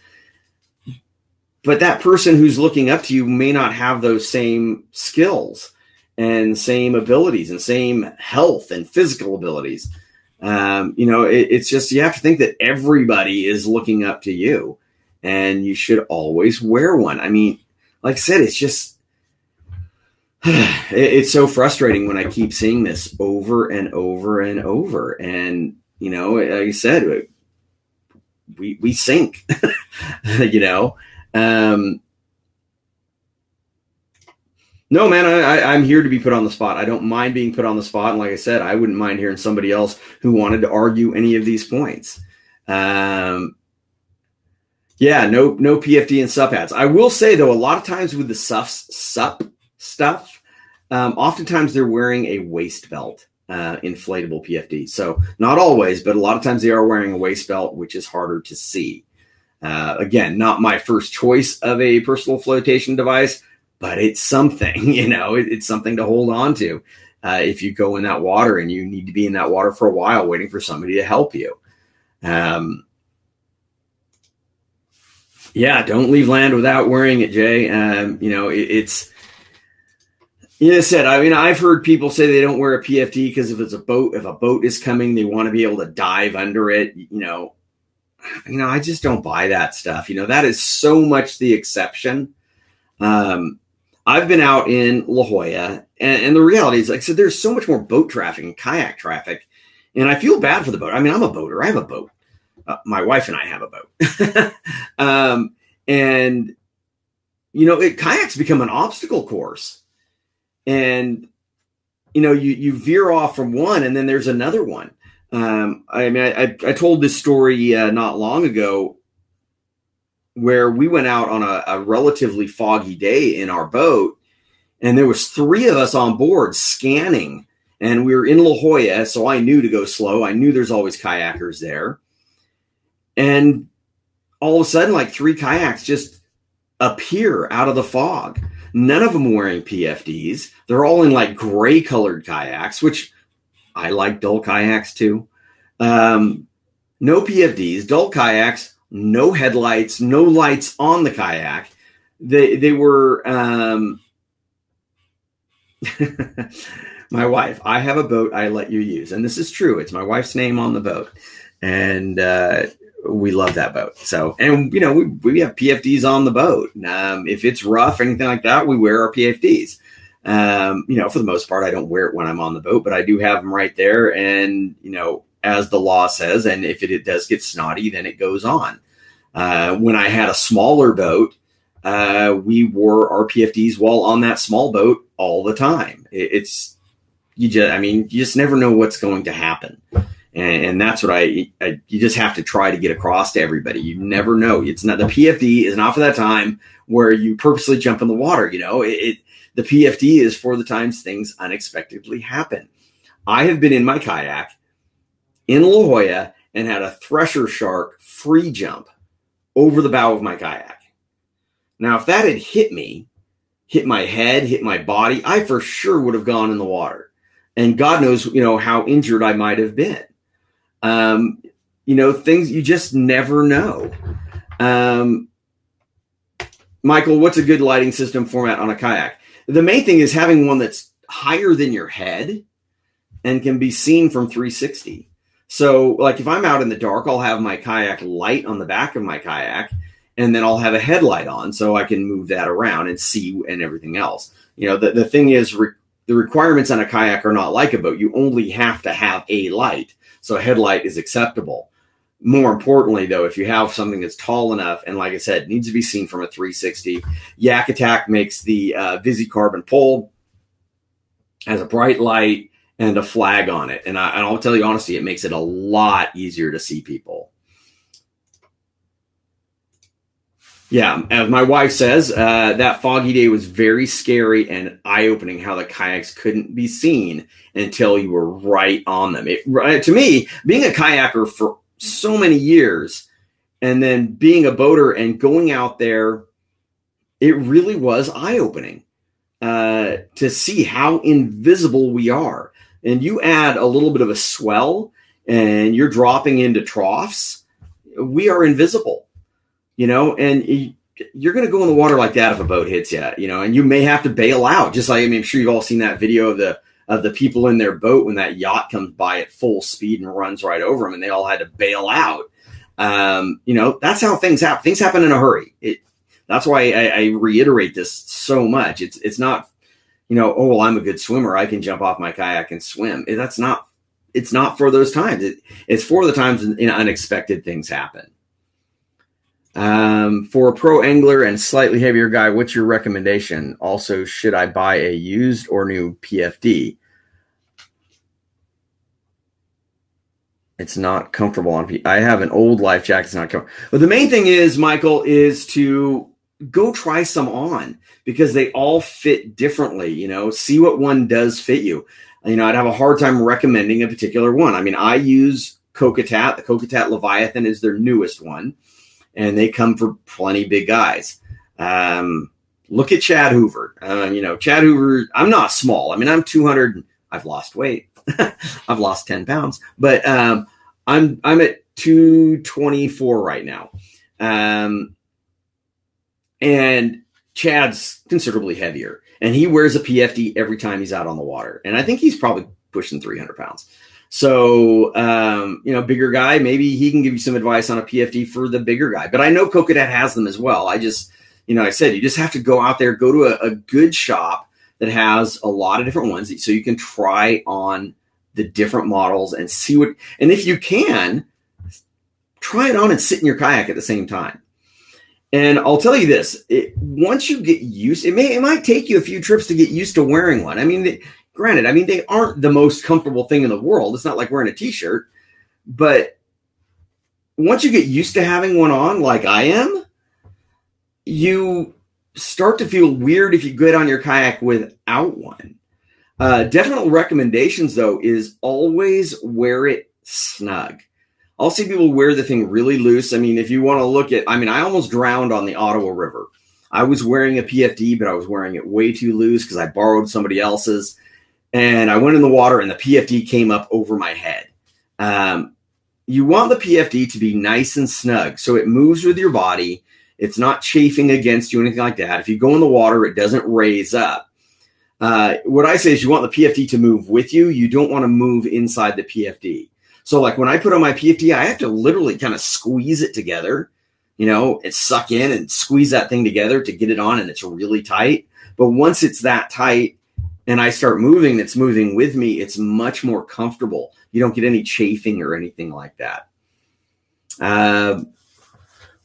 Speaker 1: But that person who's looking up to you may not have those same skills and same abilities and same health and physical abilities. Um, you know, it, it's just you have to think that everybody is looking up to you, and you should always wear one. I mean, like I said, it's just <sighs> it's so frustrating when I keep seeing this over and over and over. And you know, like I said, we we sink. <laughs> you know. Um, no, man, I, I'm here to be put on the spot. I don't mind being put on the spot. And like I said, I wouldn't mind hearing somebody else who wanted to argue any of these points. Um, yeah, no, no PFD and sup ads. I will say though, a lot of times with the sup sup stuff, um, oftentimes they're wearing a waist belt, uh, inflatable PFD. So not always, but a lot of times they are wearing a waist belt, which is harder to see. Uh, again, not my first choice of a personal flotation device, but it's something, <laughs> you know, it, it's something to hold on to. Uh, if you go in that water and you need to be in that water for a while waiting for somebody to help you. Um, yeah, don't leave land without wearing it, Jay. Um, you know, it, it's, know, said, I mean, I've heard people say they don't wear a PFD because if it's a boat, if a boat is coming, they want to be able to dive under it. You know, you know, I just don't buy that stuff. You know, that is so much the exception. Um, I've been out in La Jolla, and, and, the reality is, like I said, there's so much more boat traffic and kayak traffic, and I feel bad for the boat. I mean, I'm a boater. I have a boat. Uh, my wife and I have a boat, <laughs> um, and you know, it, kayaks become an obstacle course, and you know, you you veer off from one, and then there's another one. Um, I mean, I, I, told this story uh, not long ago where we went out on a, a, relatively foggy day in our boat, and there was three of us on board scanning, and we were in La Jolla, so I knew to go slow. I knew there's always kayakers there, and all of a sudden, like three kayaks just appear out of the fog. None of them wearing PFDs. They're all in like gray colored kayaks, which I like dull kayaks too. Um, no PFDs, dull kayaks, no headlights, no lights on the kayak. They they were um, <laughs> my wife. I have a boat I let you use, and this is true. It's my wife's name on the boat, and uh, we love that boat. So, and you know, we we have PFDs on the boat. Um, if it's rough, anything like that, we wear our PFDs. Um, you know, for the most part, I don't wear it when I'm on the boat, but I do have them right there. And, you know, as the law says, and if it, it does get snotty, then it goes on. Uh, when I had a smaller boat, uh, we wore our PFDs while on that small boat all the time. It, it's, you just, I mean, you just never know what's going to happen. And, and that's what I, I, you just have to try to get across to everybody. You never know. It's not, the PFD is not for that time where you purposely jump in the water. You know, it, it the PFD is for the times things unexpectedly happen. I have been in my kayak in La Jolla and had a thresher shark free jump over the bow of my kayak. Now, if that had hit me, hit my head, hit my body, I for sure would have gone in the water. And God knows, you know, how injured I might have been. Um, you know, things you just never know. Um, Michael, what's a good lighting system format on a kayak? The main thing is having one that's higher than your head and can be seen from 360. So, like if I'm out in the dark, I'll have my kayak light on the back of my kayak, and then I'll have a headlight on so I can move that around and see and everything else. You know, the, the thing is, re- the requirements on a kayak are not like a boat. You only have to have a light. So, a headlight is acceptable more importantly, though, if you have something that's tall enough and, like I said, needs to be seen from a 360, Yak Attack makes the uh, VisiCarbon pole has a bright light and a flag on it, and, I, and I'll tell you honestly, it makes it a lot easier to see people. Yeah, as my wife says, uh, that foggy day was very scary and eye-opening. How the kayaks couldn't be seen until you were right on them. It, to me, being a kayaker for so many years and then being a boater and going out there it really was eye-opening uh, to see how invisible we are and you add a little bit of a swell and you're dropping into troughs we are invisible you know and you're going to go in the water like that if a boat hits you you know and you may have to bail out just like I mean, i'm sure you've all seen that video of the of the people in their boat when that yacht comes by at full speed and runs right over them, and they all had to bail out. Um, you know, that's how things happen. Things happen in a hurry. It, that's why I, I, reiterate this so much. It's it's not, you know, oh well, I'm a good swimmer. I can jump off my kayak and swim. That's not. It's not for those times. It, it's for the times in unexpected things happen. Um, for a pro angler and slightly heavier guy, what's your recommendation? Also, should I buy a used or new PFD? It's not comfortable on. P- I have an old life jacket. It's not comfortable. But the main thing is, Michael, is to go try some on because they all fit differently. You know, see what one does fit you. You know, I'd have a hard time recommending a particular one. I mean, I use Kokatat. The Kokatat Leviathan is their newest one, and they come for plenty big guys. Um, look at Chad Hoover. Uh, you know, Chad Hoover, I'm not small. I mean, I'm 200. I've lost weight. <laughs> I've lost 10 pounds, but um, I'm I'm at 224 right now. Um, and Chad's considerably heavier, and he wears a PFD every time he's out on the water. And I think he's probably pushing 300 pounds. So, um, you know, bigger guy, maybe he can give you some advice on a PFD for the bigger guy. But I know Kokatat has them as well. I just, you know, I said you just have to go out there, go to a, a good shop that has a lot of different ones so you can try on the different models and see what, and if you can, try it on and sit in your kayak at the same time. And I'll tell you this: it, once you get used, it may it might take you a few trips to get used to wearing one. I mean, granted, I mean they aren't the most comfortable thing in the world. It's not like wearing a t-shirt, but once you get used to having one on, like I am, you start to feel weird if you get on your kayak without one. Uh, definite recommendations though is always wear it snug. I'll see people wear the thing really loose. I mean, if you want to look at, I mean, I almost drowned on the Ottawa River. I was wearing a PFD, but I was wearing it way too loose because I borrowed somebody else's. And I went in the water and the PFD came up over my head. Um, you want the PFD to be nice and snug so it moves with your body. It's not chafing against you, anything like that. If you go in the water, it doesn't raise up. Uh, what I say is you want the PFD to move with you. You don't want to move inside the PFD. So like when I put on my PFD, I have to literally kind of squeeze it together, you know, and suck in and squeeze that thing together to get it on and it's really tight. But once it's that tight and I start moving, it's moving with me, it's much more comfortable. You don't get any chafing or anything like that. Uh,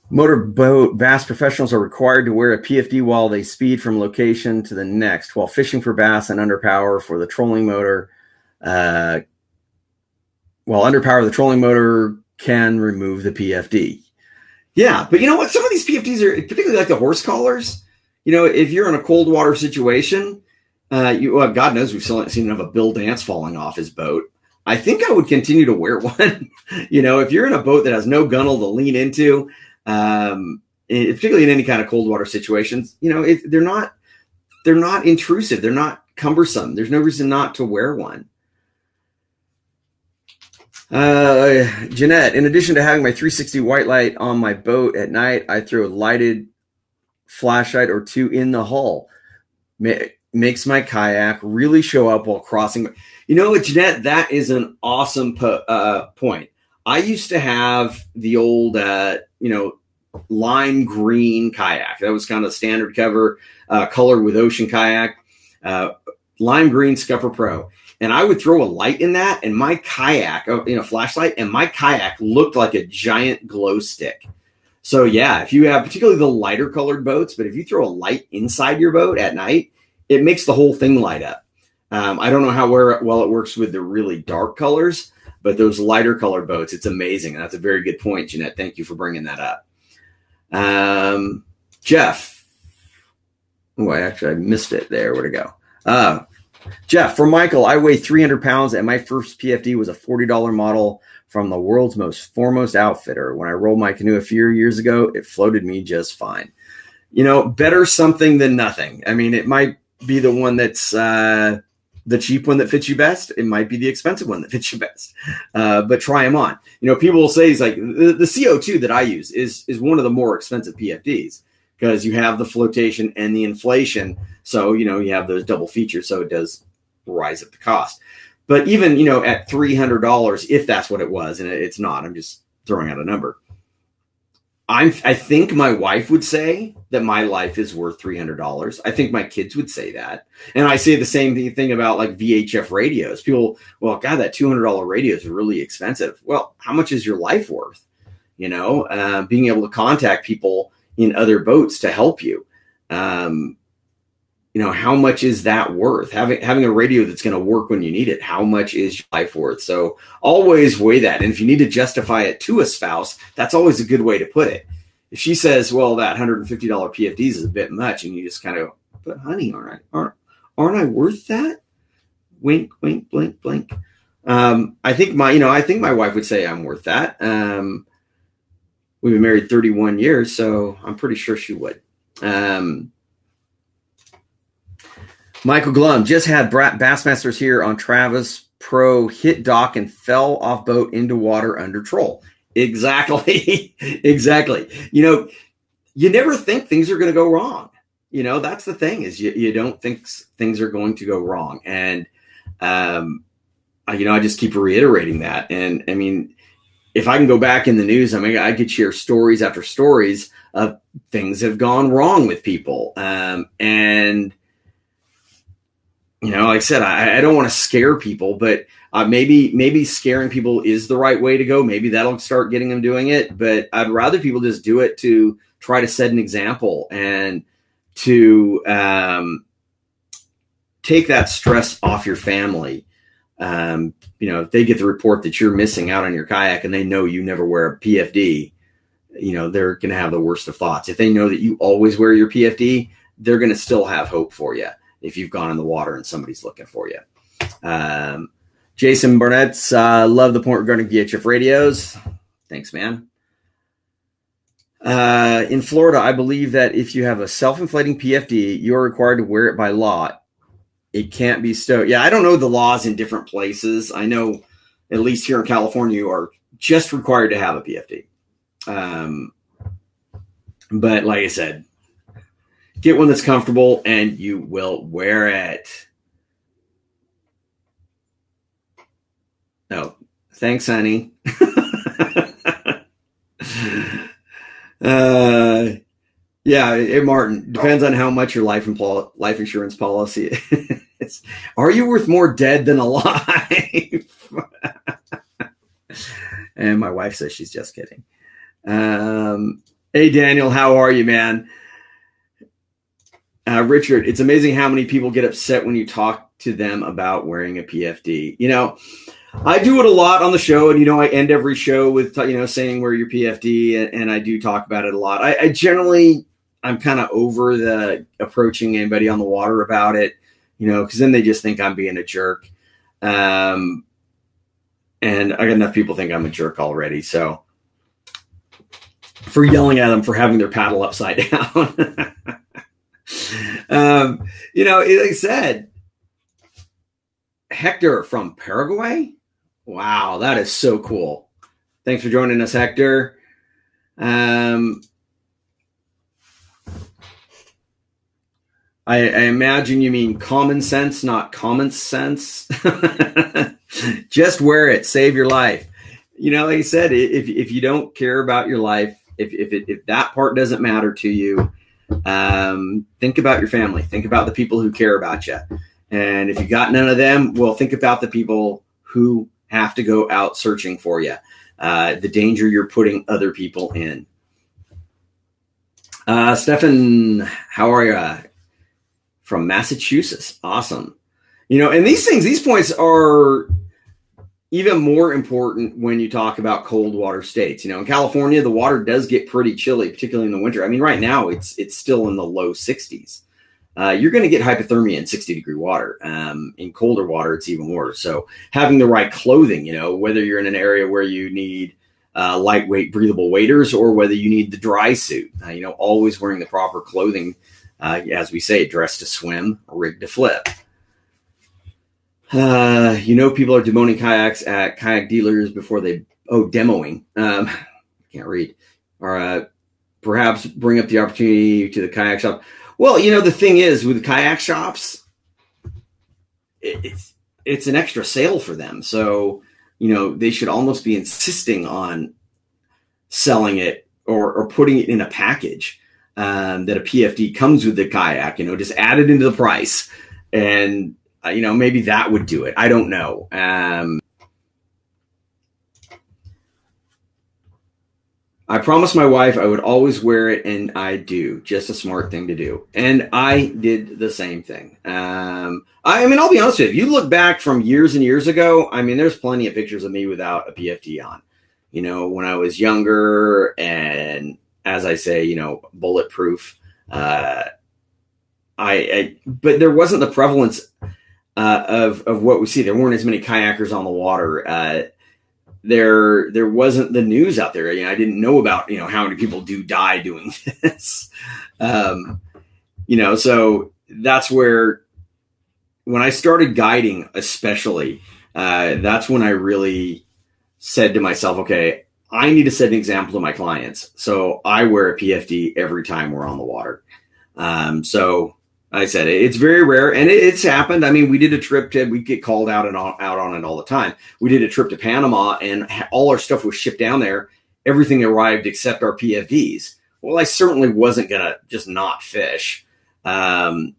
Speaker 1: motorboat bass professionals are required to wear a PFD while they speed from location to the next while fishing for bass and underpower for the trolling motor. Uh, well, underpower the trolling motor can remove the PFD. Yeah, but you know what? Some of these PFDs are particularly like the horse collars. You know, if you're in a cold water situation, uh, you well, God knows we've still seen enough of Bill Dance falling off his boat. I think I would continue to wear <laughs> one. you know, if you're in a boat that has no gunnel to lean into, um, particularly in any kind of cold water situations, you know, it, they're not they're not intrusive. They're not cumbersome. There's no reason not to wear one. Uh, Jeanette, in addition to having my 360 white light on my boat at night, I throw a lighted flashlight or two in the hull. Ma- makes my kayak really show up while crossing. You know what, Jeanette? That is an awesome po- uh, point. I used to have the old, uh, you know, lime green kayak. That was kind of standard cover uh, color with ocean kayak. Uh, lime green Scupper Pro and I would throw a light in that, and my kayak, you know, flashlight, and my kayak looked like a giant glow stick. So yeah, if you have particularly the lighter colored boats, but if you throw a light inside your boat at night, it makes the whole thing light up. Um, I don't know how well it works with the really dark colors, but those lighter colored boats, it's amazing. that's a very good point, Jeanette. Thank you for bringing that up. Um, Jeff. Oh, I actually I missed it there. Where'd it go? Uh, Jeff, for Michael, I weigh 300 pounds and my first PFD was a $40 model from the world's most foremost outfitter. When I rolled my canoe a few years ago, it floated me just fine. You know, better something than nothing. I mean, it might be the one that's uh, the cheap one that fits you best. It might be the expensive one that <laughs> fits you best. Uh, but try them on. You know, people will say, "It's like the, the CO2 that I use is is one of the more expensive PFDs." because you have the flotation and the inflation. So, you know, you have those double features. So it does rise up the cost. But even, you know, at $300, if that's what it was, and it's not, I'm just throwing out a number. I'm, I think my wife would say that my life is worth $300. I think my kids would say that. And I say the same thing about like VHF radios. People, well, God, that $200 radio is really expensive. Well, how much is your life worth? You know, uh, being able to contact people in other boats to help you. Um, you know, how much is that worth? Having having a radio that's going to work when you need it, how much is your life worth? So always weigh that. And if you need to justify it to a spouse, that's always a good way to put it. if she says, "Well, that hundred and fifty dollar PFDs is a bit much," and you just kind of, but honey, aren't I aren't, aren't I worth that? Wink, wink, blink, blink. Um, I think my, you know, I think my wife would say I'm worth that. Um, we've been married 31 years, so I'm pretty sure she would. Um, Michael Glum just had Bassmasters here on Travis Pro hit dock and fell off boat into water under troll. Exactly. <laughs> exactly. You know, you never think things are going to go wrong. You know, that's the thing is you, you don't think things are going to go wrong. And, um, I, you know, I just keep reiterating that. And I mean, if I can go back in the news, I mean, I could share stories after stories of things have gone wrong with people. Um, and, you know, like I said, I, I don't want to scare people, but uh, maybe maybe scaring people is the right way to go. Maybe that'll start getting them doing it. But I'd rather people just do it to try to set an example and to um, take that stress off your family. Um, you know, if they get the report that you're missing out on your kayak and they know you never wear a PFD, you know, they're going to have the worst of thoughts. If they know that you always wear your PFD, they're going to still have hope for you if you've gone in the water and somebody's looking for you. Um, Jason Barnett's uh, love the point regarding VHF radios. Thanks, man. Uh, in Florida, I believe that if you have a self-inflating PFD, you're required to wear it by law. It can't be stowed. Yeah, I don't know the laws in different places. I know, at least here in California, you are just required to have a PFD. Um, but like I said, Get one that's comfortable and you will wear it. Oh, thanks, honey. <laughs> uh, yeah, it, Martin depends on how much your life and pol- life insurance policy <laughs> is. Are you worth more dead than alive? <laughs> and my wife says she's just kidding. Um, hey, Daniel, how are you, man? Uh, Richard, it's amazing how many people get upset when you talk to them about wearing a PFD. You know, I do it a lot on the show, and you know, I end every show with you know saying wear your PFD, and, and I do talk about it a lot. I, I generally, I'm kind of over the approaching anybody on the water about it, you know, because then they just think I'm being a jerk. Um, and I got enough people think I'm a jerk already, so for yelling at them for having their paddle upside <laughs> down. Um, you know, like I said, Hector from Paraguay. Wow, that is so cool. Thanks for joining us, Hector. Um, I, I, imagine you mean common sense, not common sense. <laughs> Just wear it, save your life. You know, like I said, if, if you don't care about your life, if, if, it, if that part doesn't matter to you, um, think about your family. Think about the people who care about you. And if you got none of them, well, think about the people who have to go out searching for you. Uh, the danger you're putting other people in. Uh, Stefan, how are you? From Massachusetts. Awesome. You know, and these things, these points are even more important when you talk about cold water states. You know, in California, the water does get pretty chilly, particularly in the winter. I mean, right now it's it's still in the low 60s. Uh, you're going to get hypothermia in 60 degree water. Um, in colder water, it's even worse. So having the right clothing, you know, whether you're in an area where you need uh, lightweight, breathable waders or whether you need the dry suit, uh, you know, always wearing the proper clothing, uh, as we say, dressed to swim, rigged to flip. Uh, you know, people are demoning kayaks at kayak dealers before they oh demoing. Um, <laughs> can't read. Or uh, perhaps bring up the opportunity to the kayak shop. Well, you know, the thing is with kayak shops, it, it's it's an extra sale for them. So you know, they should almost be insisting on selling it or or putting it in a package um, that a PFD comes with the kayak. You know, just add it into the price and uh, you know, maybe that would do it. I don't know. Um, I promised my wife I would always wear it, and I do. Just a smart thing to do. And I did the same thing. Um, I, I, mean, I'll be honest with you. If you look back from years and years ago, I mean, there's plenty of pictures of me without a PFD on. You know, when I was younger and as I say, you know, bulletproof. Uh, I, I, but there wasn't the prevalence uh, of of what we see. There weren't as many kayakers on the water. Uh, there there wasn't the news out there. You know, I didn't know about you know how many people do die doing <laughs> this. um, you know, so that's where when I started guiding, especially, uh, that's when I really said to myself, okay, I need to set an example to my clients. So I wear a PFD every time we're on the water. Um, so I said it's very rare, and it's happened. I mean, we did a trip to we get called out and out on it all the time. We did a trip to Panama, and all our stuff was shipped down there. Everything arrived except our PFDs. Well, I certainly wasn't gonna just not fish um,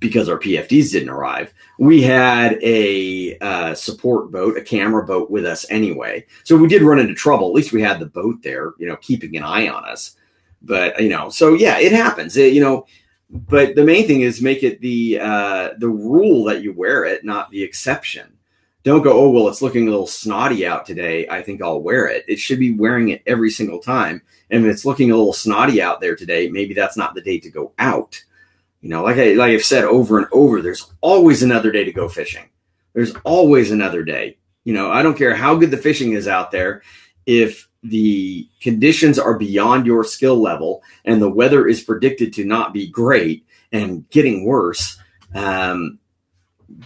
Speaker 1: because our PFDs didn't arrive. We had a uh, support boat, a camera boat with us anyway, so we did run into trouble. At least we had the boat there, you know, keeping an eye on us. But you know, so yeah, it happens. It, you know but the main thing is make it the uh, the rule that you wear it, not the exception. Don't go, oh well, it's looking a little snotty out today. I think I'll wear it. It should be wearing it every single time. And if it's looking a little snotty out there today, maybe that's not the day to go out. You know, like I like I've said over and over, there's always another day to go fishing. There's always another day. You know, I don't care how good the fishing is out there. If the conditions are beyond your skill level and the weather is predicted to not be great and getting worse, um,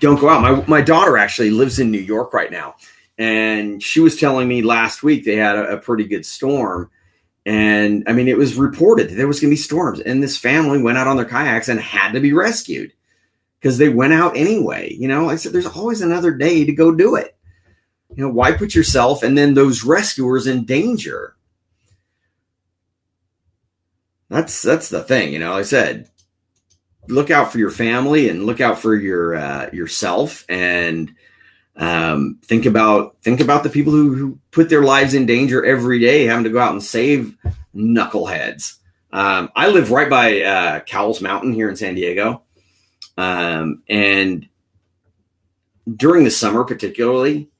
Speaker 1: don't go out. My, my daughter actually lives in New York right now. And she was telling me last week they had a, a pretty good storm. And I mean, it was reported that there was going to be storms. And this family went out on their kayaks and had to be rescued because they went out anyway. You know, I said, there's always another day to go do it. You know, why put yourself and then those rescuers in danger? That's that's the thing, you know. I said, look out for your family and look out for your uh, yourself and um, think about think about the people who, who put their lives in danger every day, having to go out and save knuckleheads. Um, I live right by uh, Cowles Mountain here in San Diego, um, and during the summer, particularly,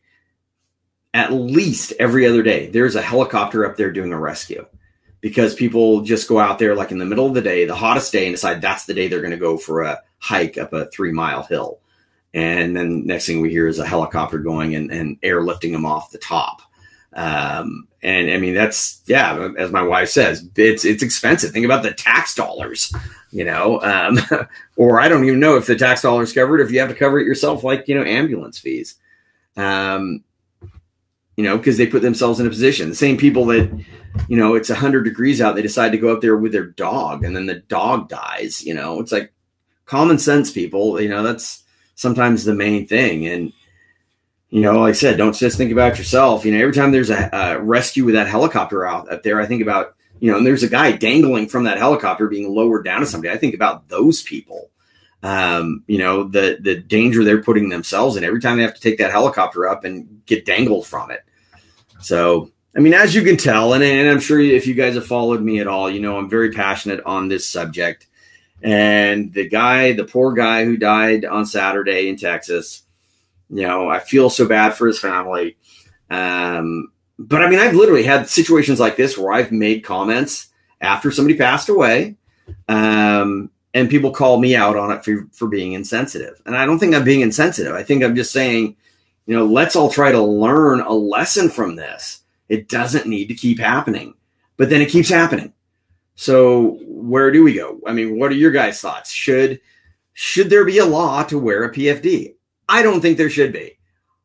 Speaker 1: at least every other day, there's a helicopter up there doing a rescue because people just go out there like in the middle of the day, the hottest day, and decide that's the day they're going to go for a hike up a three mile hill. And then next thing we hear is a helicopter going and, and airlifting them off the top. Um, and I mean, that's, yeah, as my wife says, it's, it's expensive. Think about the tax dollars, you know, um, <laughs> or I don't even know if the tax dollars covered, if you have to cover it yourself, like, you know, ambulance fees. Um, you know, because they put themselves in a position. The same people that, you know, it's 100 degrees out, they decide to go up there with their dog and then the dog dies. You know, it's like common sense, people. You know, that's sometimes the main thing. And, you know, like I said, don't just think about yourself. You know, every time there's a, a rescue with that helicopter out up there, I think about, you know, and there's a guy dangling from that helicopter being lowered down to somebody. I think about those people. Um, you know, the the danger they're putting themselves in every time they have to take that helicopter up and get dangled from it. So, I mean, as you can tell, and, and I'm sure if you guys have followed me at all, you know, I'm very passionate on this subject. And the guy, the poor guy who died on Saturday in Texas, you know, I feel so bad for his family. Um, but I mean, I've literally had situations like this where I've made comments after somebody passed away. Um, and people call me out on it for, for being insensitive. And I don't think I'm being insensitive. I think I'm just saying, you know, let's all try to learn a lesson from this. It doesn't need to keep happening, but then it keeps happening. So where do we go? I mean, what are your guys' thoughts? Should should there be a law to wear a PFD? I don't think there should be.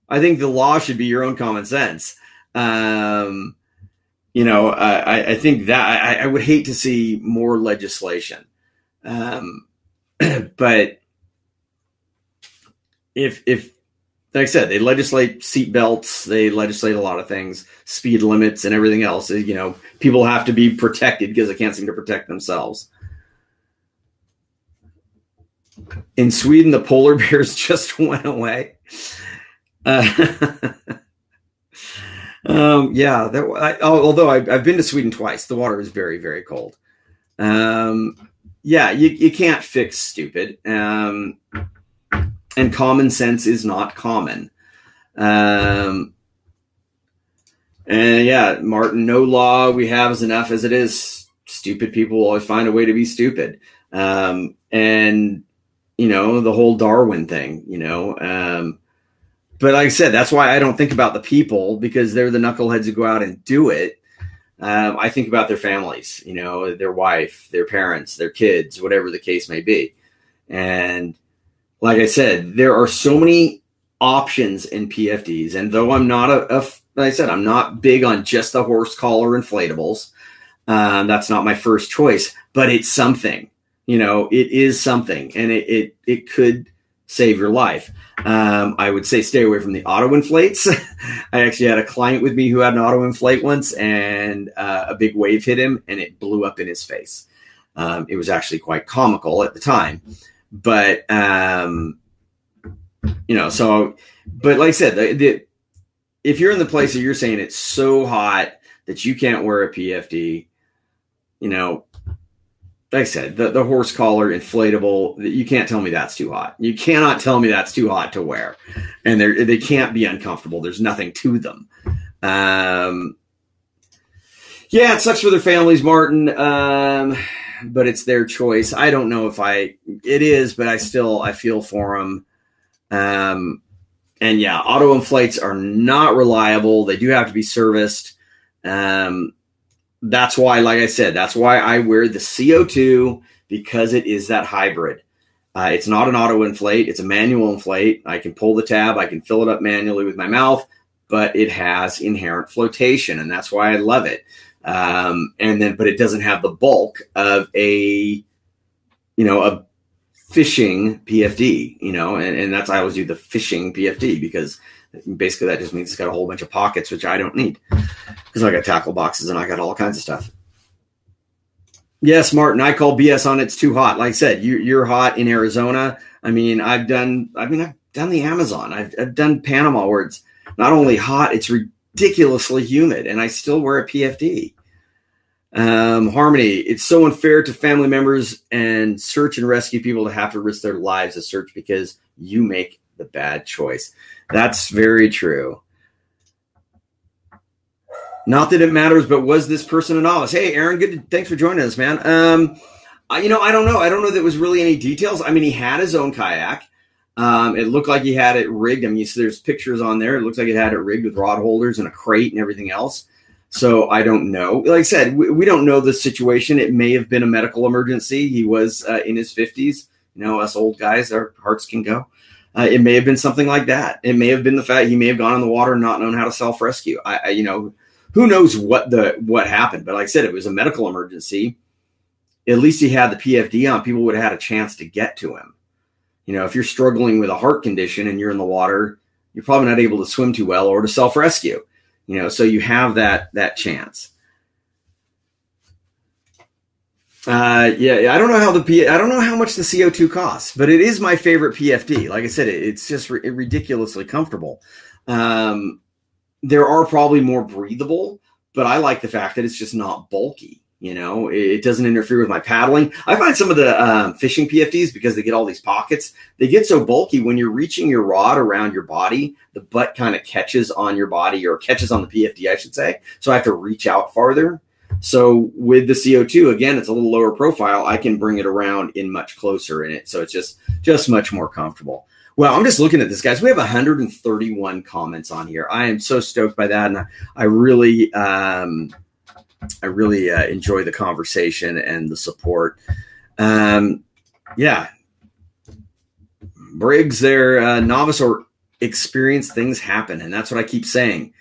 Speaker 1: I think the law should be your own common sense. Um, you know, I, I think that I, I would hate to see more legislation. Um, <clears throat> but if if like I said, they legislate seat belts, they legislate a lot of things, speed limits, and everything else. You know, people have to be protected because they can't seem to protect themselves. In Sweden, the polar <laughs> bears just <laughs> went away. Uh, <laughs> um, yeah, that, I, although I, have been to Sweden twice, the water is very, very cold. Um, yeah, you, you can't fix stupid. Um, and common sense is not common. Um, and yeah, Martin, no law we have is enough as it is. stupid people will always find a way to be stupid. Um, and you know the whole Darwin thing, you know. Um, but like I said, that's why I don't think about the people because they're the knuckleheads who go out and do it. Um, I think about their families, you know, their wife, their parents, their kids, whatever the case may be. And like I said, there are so many options in PFDs. And though I'm not a, a like I said, I'm not big on just the horse collar inflatables. Um, that's not my first choice, but it's something. You know, it is something, and it it, it could save your life. Um, I would say stay away from the auto inflates. <laughs> I actually had a client with me who had an auto inflate once, and uh, a big wave hit him, and it blew up in his face. Um, it was actually quite comical at the time, but um, you know, so but like I said, the, the, if you're in the place that you're saying it's so hot that you can't wear a PFD, you know, like I said, the, the horse collar inflatable, you can't tell me that's too hot. You cannot tell me that's too hot to wear. And they they can't be uncomfortable. There's nothing to them. Um, yeah, it sucks for their families, Martin. Um, but it's their choice. I don't know if I, it is, but I still, I feel for them. Um, and yeah, auto inflates are not reliable. They do have to be serviced. Um, that's why, like I said, that's why I wear the CO2 because it is that hybrid. Uh, it's not an auto inflate, it's a manual inflate. I can pull the tab, I can fill it up manually with my mouth, but it has inherent flotation, and that's why I love it. Um, and then, but it doesn't have the bulk of a, you know, a fishing PFD, you know, and, and that's I always do the fishing PFD because basically that just means it's got a whole bunch of pockets, which I don't need because I got tackle boxes and I got all kinds of stuff. Yes, Martin, I call BS on it's too hot. Like I said, you, you're hot in Arizona. I mean, I've done, I mean, I've done the Amazon. I've, I've done Panama where it's not only hot, it's ridiculously humid, and I still wear a PFD. Um, Harmony, it's so unfair to family members and search and rescue people to have to risk their lives to search because you make the bad choice. That's very true. Not that it matters, but was this person a novice? Hey, Aaron, good. To, thanks for joining us, man. Um, I, you know, I don't know. I don't know that was really any details. I mean, he had his own kayak. Um, it looked like he had it rigged. I mean, see, there's pictures on there. It looks like it had it rigged with rod holders and a crate and everything else. So I don't know. Like I said, we, we don't know the situation. It may have been a medical emergency. He was uh, in his 50s. You know, us old guys, our hearts can go. Uh, it may have been something like that. It may have been the fact he may have gone in the water and not known how to self rescue. I, I, you know, who knows what the what happened. But like I said, it was a medical emergency. At least he had the PFD on. People would have had a chance to get to him. You know, if you're struggling with a heart condition and you're in the water, you're probably not able to swim too well or to self rescue. You know, so you have that that chance. Uh, yeah, I don't know how the P, I don't know how much the CO2 costs, but it is my favorite PFD. Like I said, it, it's just r- ridiculously comfortable. Um, there are probably more breathable, but I like the fact that it's just not bulky. You know, it doesn't interfere with my paddling. I find some of the um, fishing PFDs because they get all these pockets. They get so bulky when you're reaching your rod around your body, the butt kind of catches on your body or catches on the PFD, I should say. So I have to reach out farther. So with the CO2, again, it's a little lower profile. I can bring it around in much closer in it. So it's just just much more comfortable. Well, I'm just looking at this, guys. We have 131 comments on here. I am so stoked by that, and I really, um, I really uh, enjoy the conversation and the support. Um, yeah, Briggs, they're uh, novice or experienced things happen, and that's what I keep saying.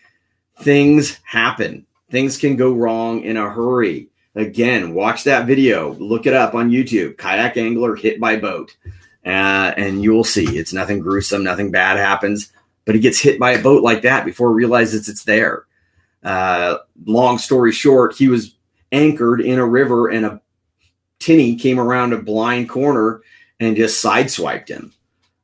Speaker 1: Things happen. Things can go wrong in a hurry. Again, watch that video. Look it up on YouTube. Kayak angler hit by boat uh, and you will see it's nothing gruesome, nothing bad happens, but he gets hit by a boat like that before he realizes it's there. Uh, long story short, he was anchored in a river and a tinny came around a blind corner and just sideswiped him.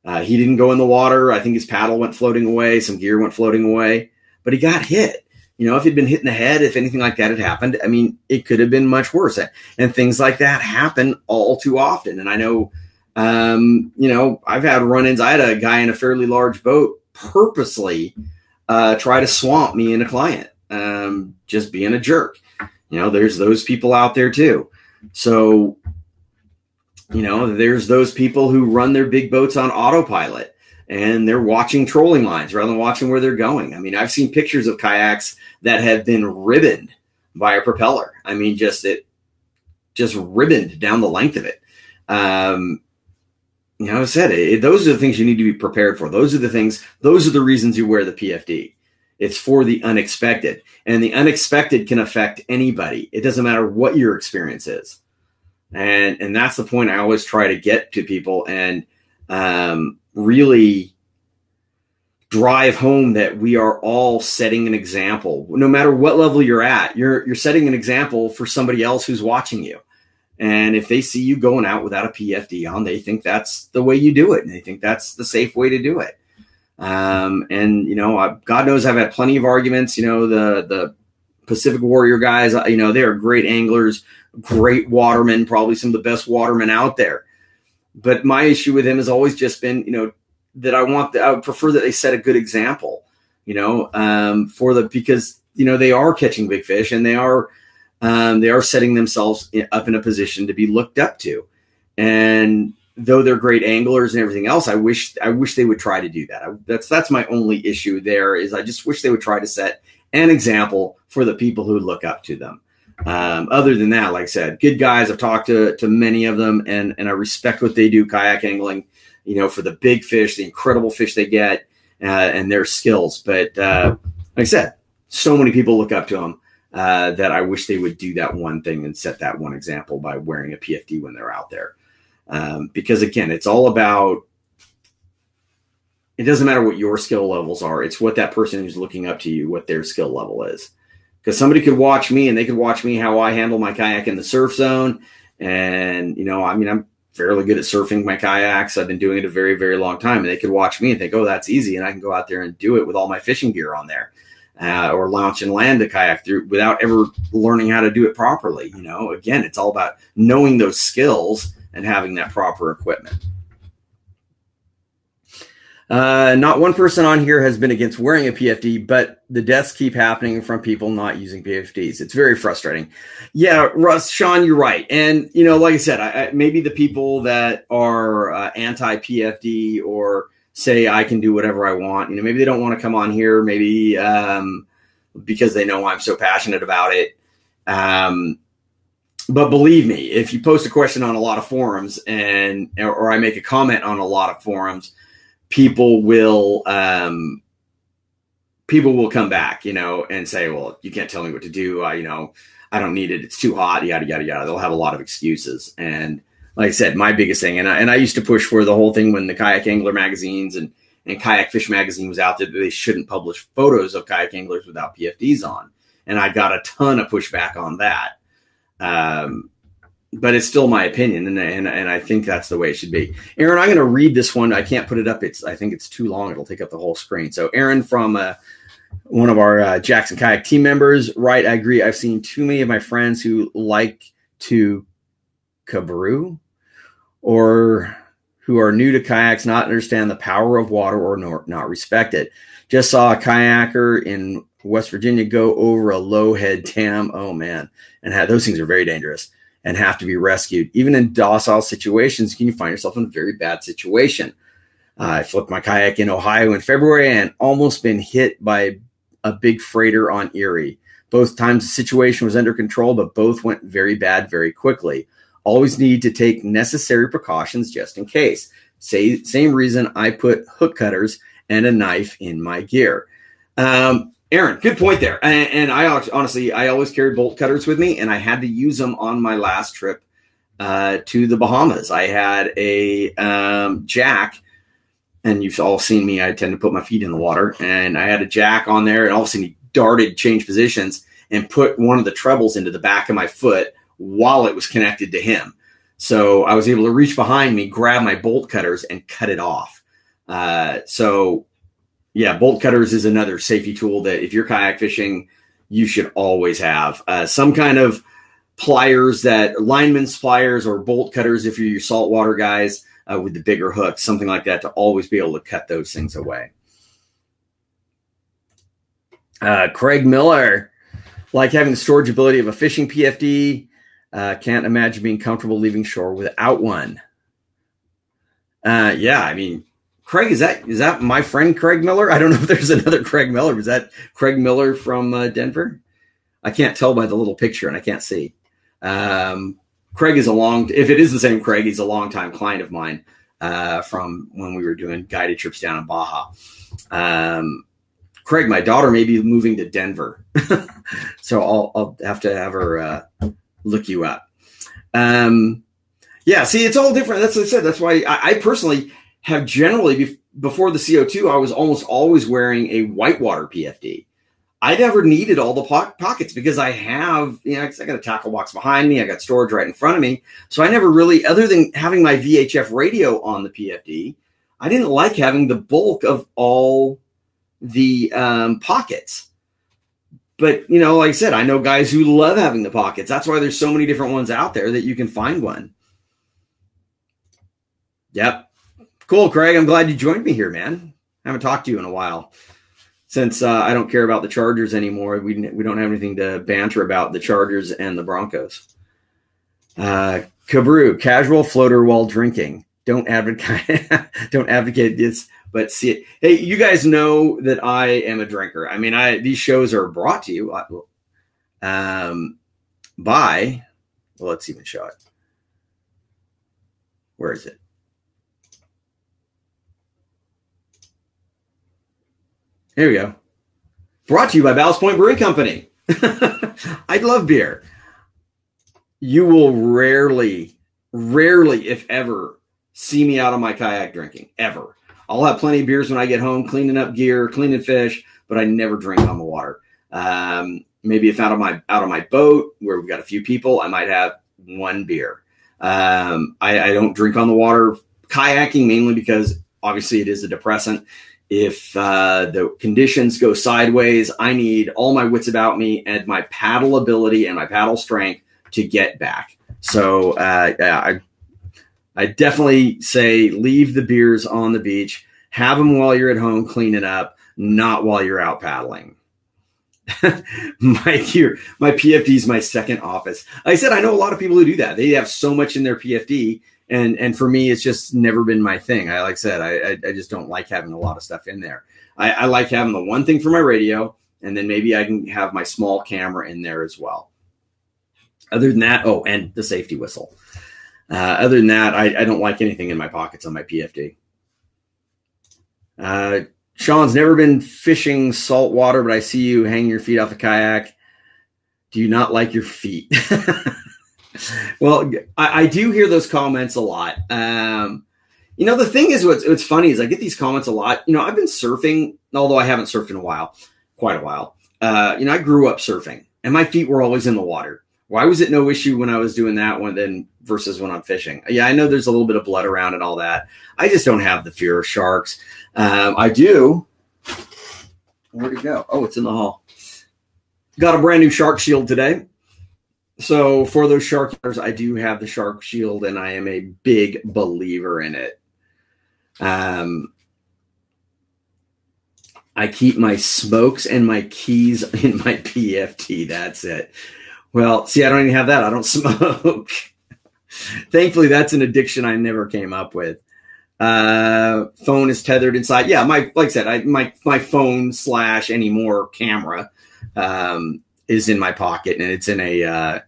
Speaker 1: Uh, he didn't go in the water. I think his paddle went floating away, some gear went floating away, but he got hit. You know, if he'd been hit in the head, if anything like that had happened, I mean, it could have been much worse. And things like that happen all too often. And I know um, you know, I've had run-ins. I had a guy in a fairly large boat purposely uh, try to swamp me and a client, um, just being a jerk. You know, there's those people out there too. So, you know, there's those people who run their big boats on autopilot and they're watching trolling lines rather than watching where they're going. I mean, I've seen pictures of kayaks that have been ribboned by a propeller. I mean, just it just ribboned down the length of it. Um, you know, I said it, those are the things you need to be prepared for. Those are the things, those are the reasons you wear the PFD. It's for the unexpected, and the unexpected can affect anybody. It doesn't matter what your experience is, and and that's the point I always try to get to people and um, really drive home that we are all setting an example. No matter what level you're at, you're you're setting an example for somebody else who's watching you. And if they see you going out without a PFD on, they think that's the way you do it, and they think that's the safe way to do it. Um, and you know, I, God knows I've had plenty of arguments. You know, the the Pacific Warrior guys, you know, they are great anglers, great watermen, probably some of the best watermen out there. But my issue with him has always just been, you know, that I want, the, I would prefer that they set a good example, you know, um, for the because you know they are catching big fish and they are um, they are setting themselves up in a position to be looked up to. And though they're great anglers and everything else, I wish I wish they would try to do that. I, that's that's my only issue there is I just wish they would try to set an example for the people who look up to them. Um, other than that, like I said, good guys. I've talked to to many of them, and and I respect what they do kayak angling. You know, for the big fish, the incredible fish they get, uh, and their skills. But uh, like I said, so many people look up to them uh, that I wish they would do that one thing and set that one example by wearing a PFD when they're out there. Um, because again, it's all about. It doesn't matter what your skill levels are; it's what that person who's looking up to you, what their skill level is. Because somebody could watch me and they could watch me how I handle my kayak in the surf zone, and you know, I mean, I'm fairly good at surfing my kayaks. I've been doing it a very, very long time, and they could watch me and think, "Oh, that's easy," and I can go out there and do it with all my fishing gear on there uh, or launch and land a kayak through without ever learning how to do it properly. You know, again, it's all about knowing those skills and having that proper equipment. Uh, not one person on here has been against wearing a PFD, but the deaths keep happening from people not using PFDs. It's very frustrating. Yeah, Russ, Sean, you're right. And, you know, like I said, I, I, maybe the people that are uh, anti PFD or say I can do whatever I want. You know, maybe they don't want to come on here, maybe um, because they know I'm so passionate about it. Um, but believe me, if you post a question on a lot of forums and or I make a comment on a lot of forums, people will um, people will come back, you know, and say, "Well, you can't tell me what to do. I, you know, I don't need it. It's too hot. Yada yada yada." They'll have a lot of excuses, and like I said, my biggest thing, and I, and I used to push for the whole thing when the kayak angler magazines and and kayak fish magazine was out there that they shouldn't publish photos of kayak anglers without PFDs on, and I got a ton of pushback on that. Um, but it's still my opinion, and, and and I think that's the way it should be. Aaron, I'm going to read this one. I can't put it up. It's I think it's too long. It'll take up the whole screen. So Aaron from uh, one of our uh, Jackson Kayak team members, right? I agree. I've seen too many of my friends who like to cabrew or who are new to kayaks not understand the power of water or not, not respect it. Just saw a kayaker in West Virginia go over a low head dam. Oh man, and had, those things are very dangerous and have to be rescued. Even in docile situations, can you find yourself in a very bad situation? Uh, I flipped my kayak in Ohio in February and almost been hit by a big freighter on Erie. Both times the situation was under control, but both went very bad very quickly always need to take necessary precautions just in case. Say, same reason I put hook cutters and a knife in my gear. Um, Aaron, good point there. And, and, I honestly, I always carried bolt cutters with me, and I had to use them on my last trip uh, to the Bahamas. I had a um, jack, and you've all seen me. I tend to put my feet in the water, and I had a jack on there, and all of a sudden he darted, changed positions, and put one of the trebles into the back of my foot while it was connected to him. So I was able to reach behind me, grab my bolt cutters, and cut it off. Uh, so, yeah, bolt cutters is another safety tool that if you're kayak fishing, you should always have uh, some kind of pliers that lineman's pliers or bolt cutters if you're your saltwater guys uh, with the bigger hooks, something like that to always be able to cut those things away. Uh, Craig Miller like having the storage ability of a fishing PFD. Uh, can't imagine being comfortable leaving shore without one. Uh, yeah, I mean, Craig, is that is that my friend Craig Miller? I don't know if there's another Craig Miller. Is that Craig Miller from uh, Denver? I can't tell by the little picture, and I can't see. Um, Craig is a long. If it is the same Craig, he's a longtime client of mine uh, from when we were doing guided trips down in Baja. Um, Craig, my daughter may be moving to Denver, <laughs> so I'll, I'll, have to have her uh, look you up. Um, yeah, see, it's all different. That's what I said. That's why I, I personally have generally be- before the CO2, I was almost always wearing a whitewater PFD. I never needed all the po- pockets because I have, you know, I got a tackle box behind me, I got storage right in front of me. So I never really, other than having my VHF radio on the PFD, I didn't like having the bulk of all the um, pockets. But, you know, like I said, I know guys who love having the pockets. That's why there's so many different ones out there that you can find one. Yep. Cool, Craig. I'm glad you joined me here, man. I haven't talked to you in a while. Since uh, I don't care about the Chargers anymore, we, we don't have anything to banter about the Chargers and the Broncos. Uh, Cabrew, casual floater while drinking. Don't advocate <laughs> don't advocate this, but see it. Hey, you guys know that I am a drinker. I mean, I these shows are brought to you uh, um, by. Well, let's even show it. Where is it? Here we go. Brought to you by Ballast Point Brewing Company. <laughs> I love beer. You will rarely, rarely, if ever, see me out on my kayak drinking, ever. I'll have plenty of beers when I get home, cleaning up gear, cleaning fish, but I never drink on the water. Um, maybe if out of my out of my boat where we've got a few people, I might have one beer. Um, I, I don't drink on the water kayaking mainly because obviously it is a depressant if uh, the conditions go sideways, I need all my wits about me and my paddle ability and my paddle strength to get back. So uh, I, I definitely say leave the beers on the beach, have them while you're at home cleaning up, not while you're out paddling. <laughs> my here, my PFD is my second office. Like I said I know a lot of people who do that. They have so much in their PFD and and for me it's just never been my thing. I like I said I, I, just don't like having a lot of stuff in there. I, I like having the one thing for my radio and then maybe i can have my small camera in there as well. Other than that oh and the safety whistle. Uh, other than that I, I don't like anything in my pockets on my pfd uh, sean's never been fishing salt water but i see you hang your feet off a kayak. Do you not like your feet <laughs> well, I, I, do hear those comments a lot. Um, you know, the thing is, what's, what's funny is I get these comments a lot. You know, I've been surfing, although I haven't surfed in a while, quite a while. Uh, you know, I grew up surfing, and my feet were always in the water. Why was it no issue when I was doing that one then versus when I'm fishing? Yeah, I know there's a little bit of blood around and all that. I just don't have the fear of sharks. Um, I do. Where'd it go? Oh, it's in the hall. Got a brand new shark shield today. So for those shark hunters, I do have the shark shield, and I am a big believer in it. Um, I keep my smokes and my keys <laughs> in my PFT. That's it. Well, see, I don't even have that. I don't <laughs> smoke. Thankfully, that's an addiction I never came up with. Uh, phone is tethered inside. Yeah, my like I said, I my my phone slash any more camera um, is in my pocket and it's in a uh,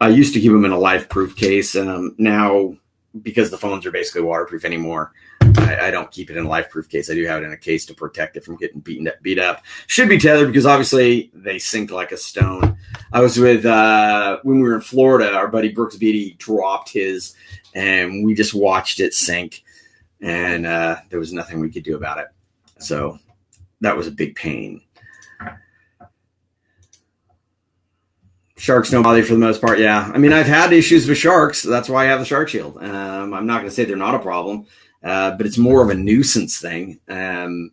Speaker 1: I used to keep them in a LifeProof case. Um, now because the phones are basically waterproof anymore, I, I, don't keep it in a LifeProof case. I do have it in a case to protect it from getting beaten up, beat up. Should be tethered because obviously they sink like a stone. I was with uh, when we were in Florida. Our buddy Brooks Beatty dropped his, and we just watched it sink, and uh, there was nothing we could do about it. So that was a big pain. Sharks don't bother for the most part. Yeah. I mean, I've had issues with sharks. That's why I have the shark shield. Um, I'm not going to say they're not a problem, uh, but it's more of a nuisance thing. Um,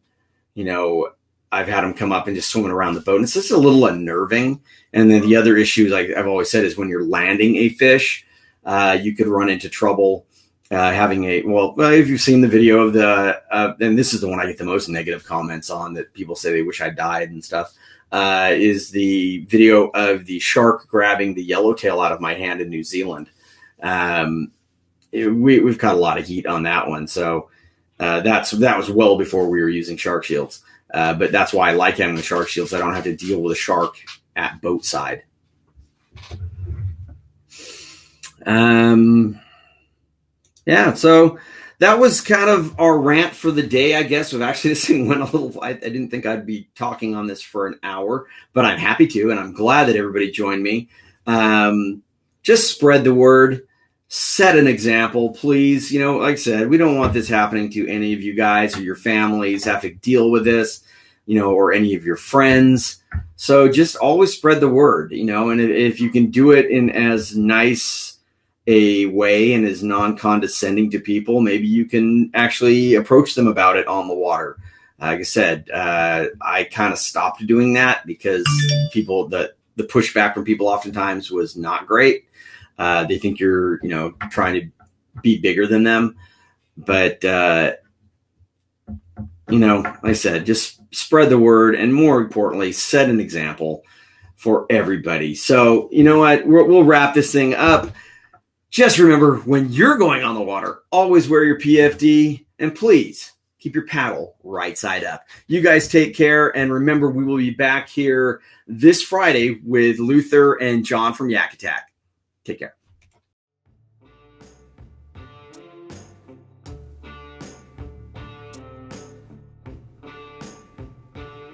Speaker 1: you know, I've had them come up and just swimming around the boat. And it's just a little unnerving. And then the other issue, like I've always said, is when you're landing a fish, uh, you could run into trouble uh, having a well, if you've seen the video of the, uh, and this is the one I get the most negative comments on that people say they wish I died and stuff. Uh, is the video of the shark grabbing the yellowtail out of my hand in New Zealand. Um, it, we, we've caught a lot of heat on that one, so uh, that's that was well before we were using shark shields. Uh, but that's why I like having the shark shields. I don't have to deal with a shark at boat side. Um, yeah, so that was kind of our rant for the day, I guess. Of actually, <laughs> this thing went a little. I, I, didn't think I'd be talking on this for an hour, but I'm happy to, and I'm glad that everybody joined me. Um, just spread the word, set an example, please. You know, like I said, we don't want this happening to any of you guys or your families. Have to deal with this, you know, or any of your friends. So just always spread the word, you know, and if you can do it in as nice a way and is non-condescending to people, maybe you can actually approach them about it on the water. Like I said, uh, I kind of stopped doing that because people the the pushback from people oftentimes was not great. Uh, they think you're you know trying to be bigger than them, but uh, you know, like I said, just spread the word, and more importantly, set an example for everybody. So you know what, we'll wrap this thing up. Just remember when you're going on the water, always wear your PFD and please keep your paddle right side up. You guys take care and remember we will be back here this Friday with Luther and John from Yak Attack. Take care.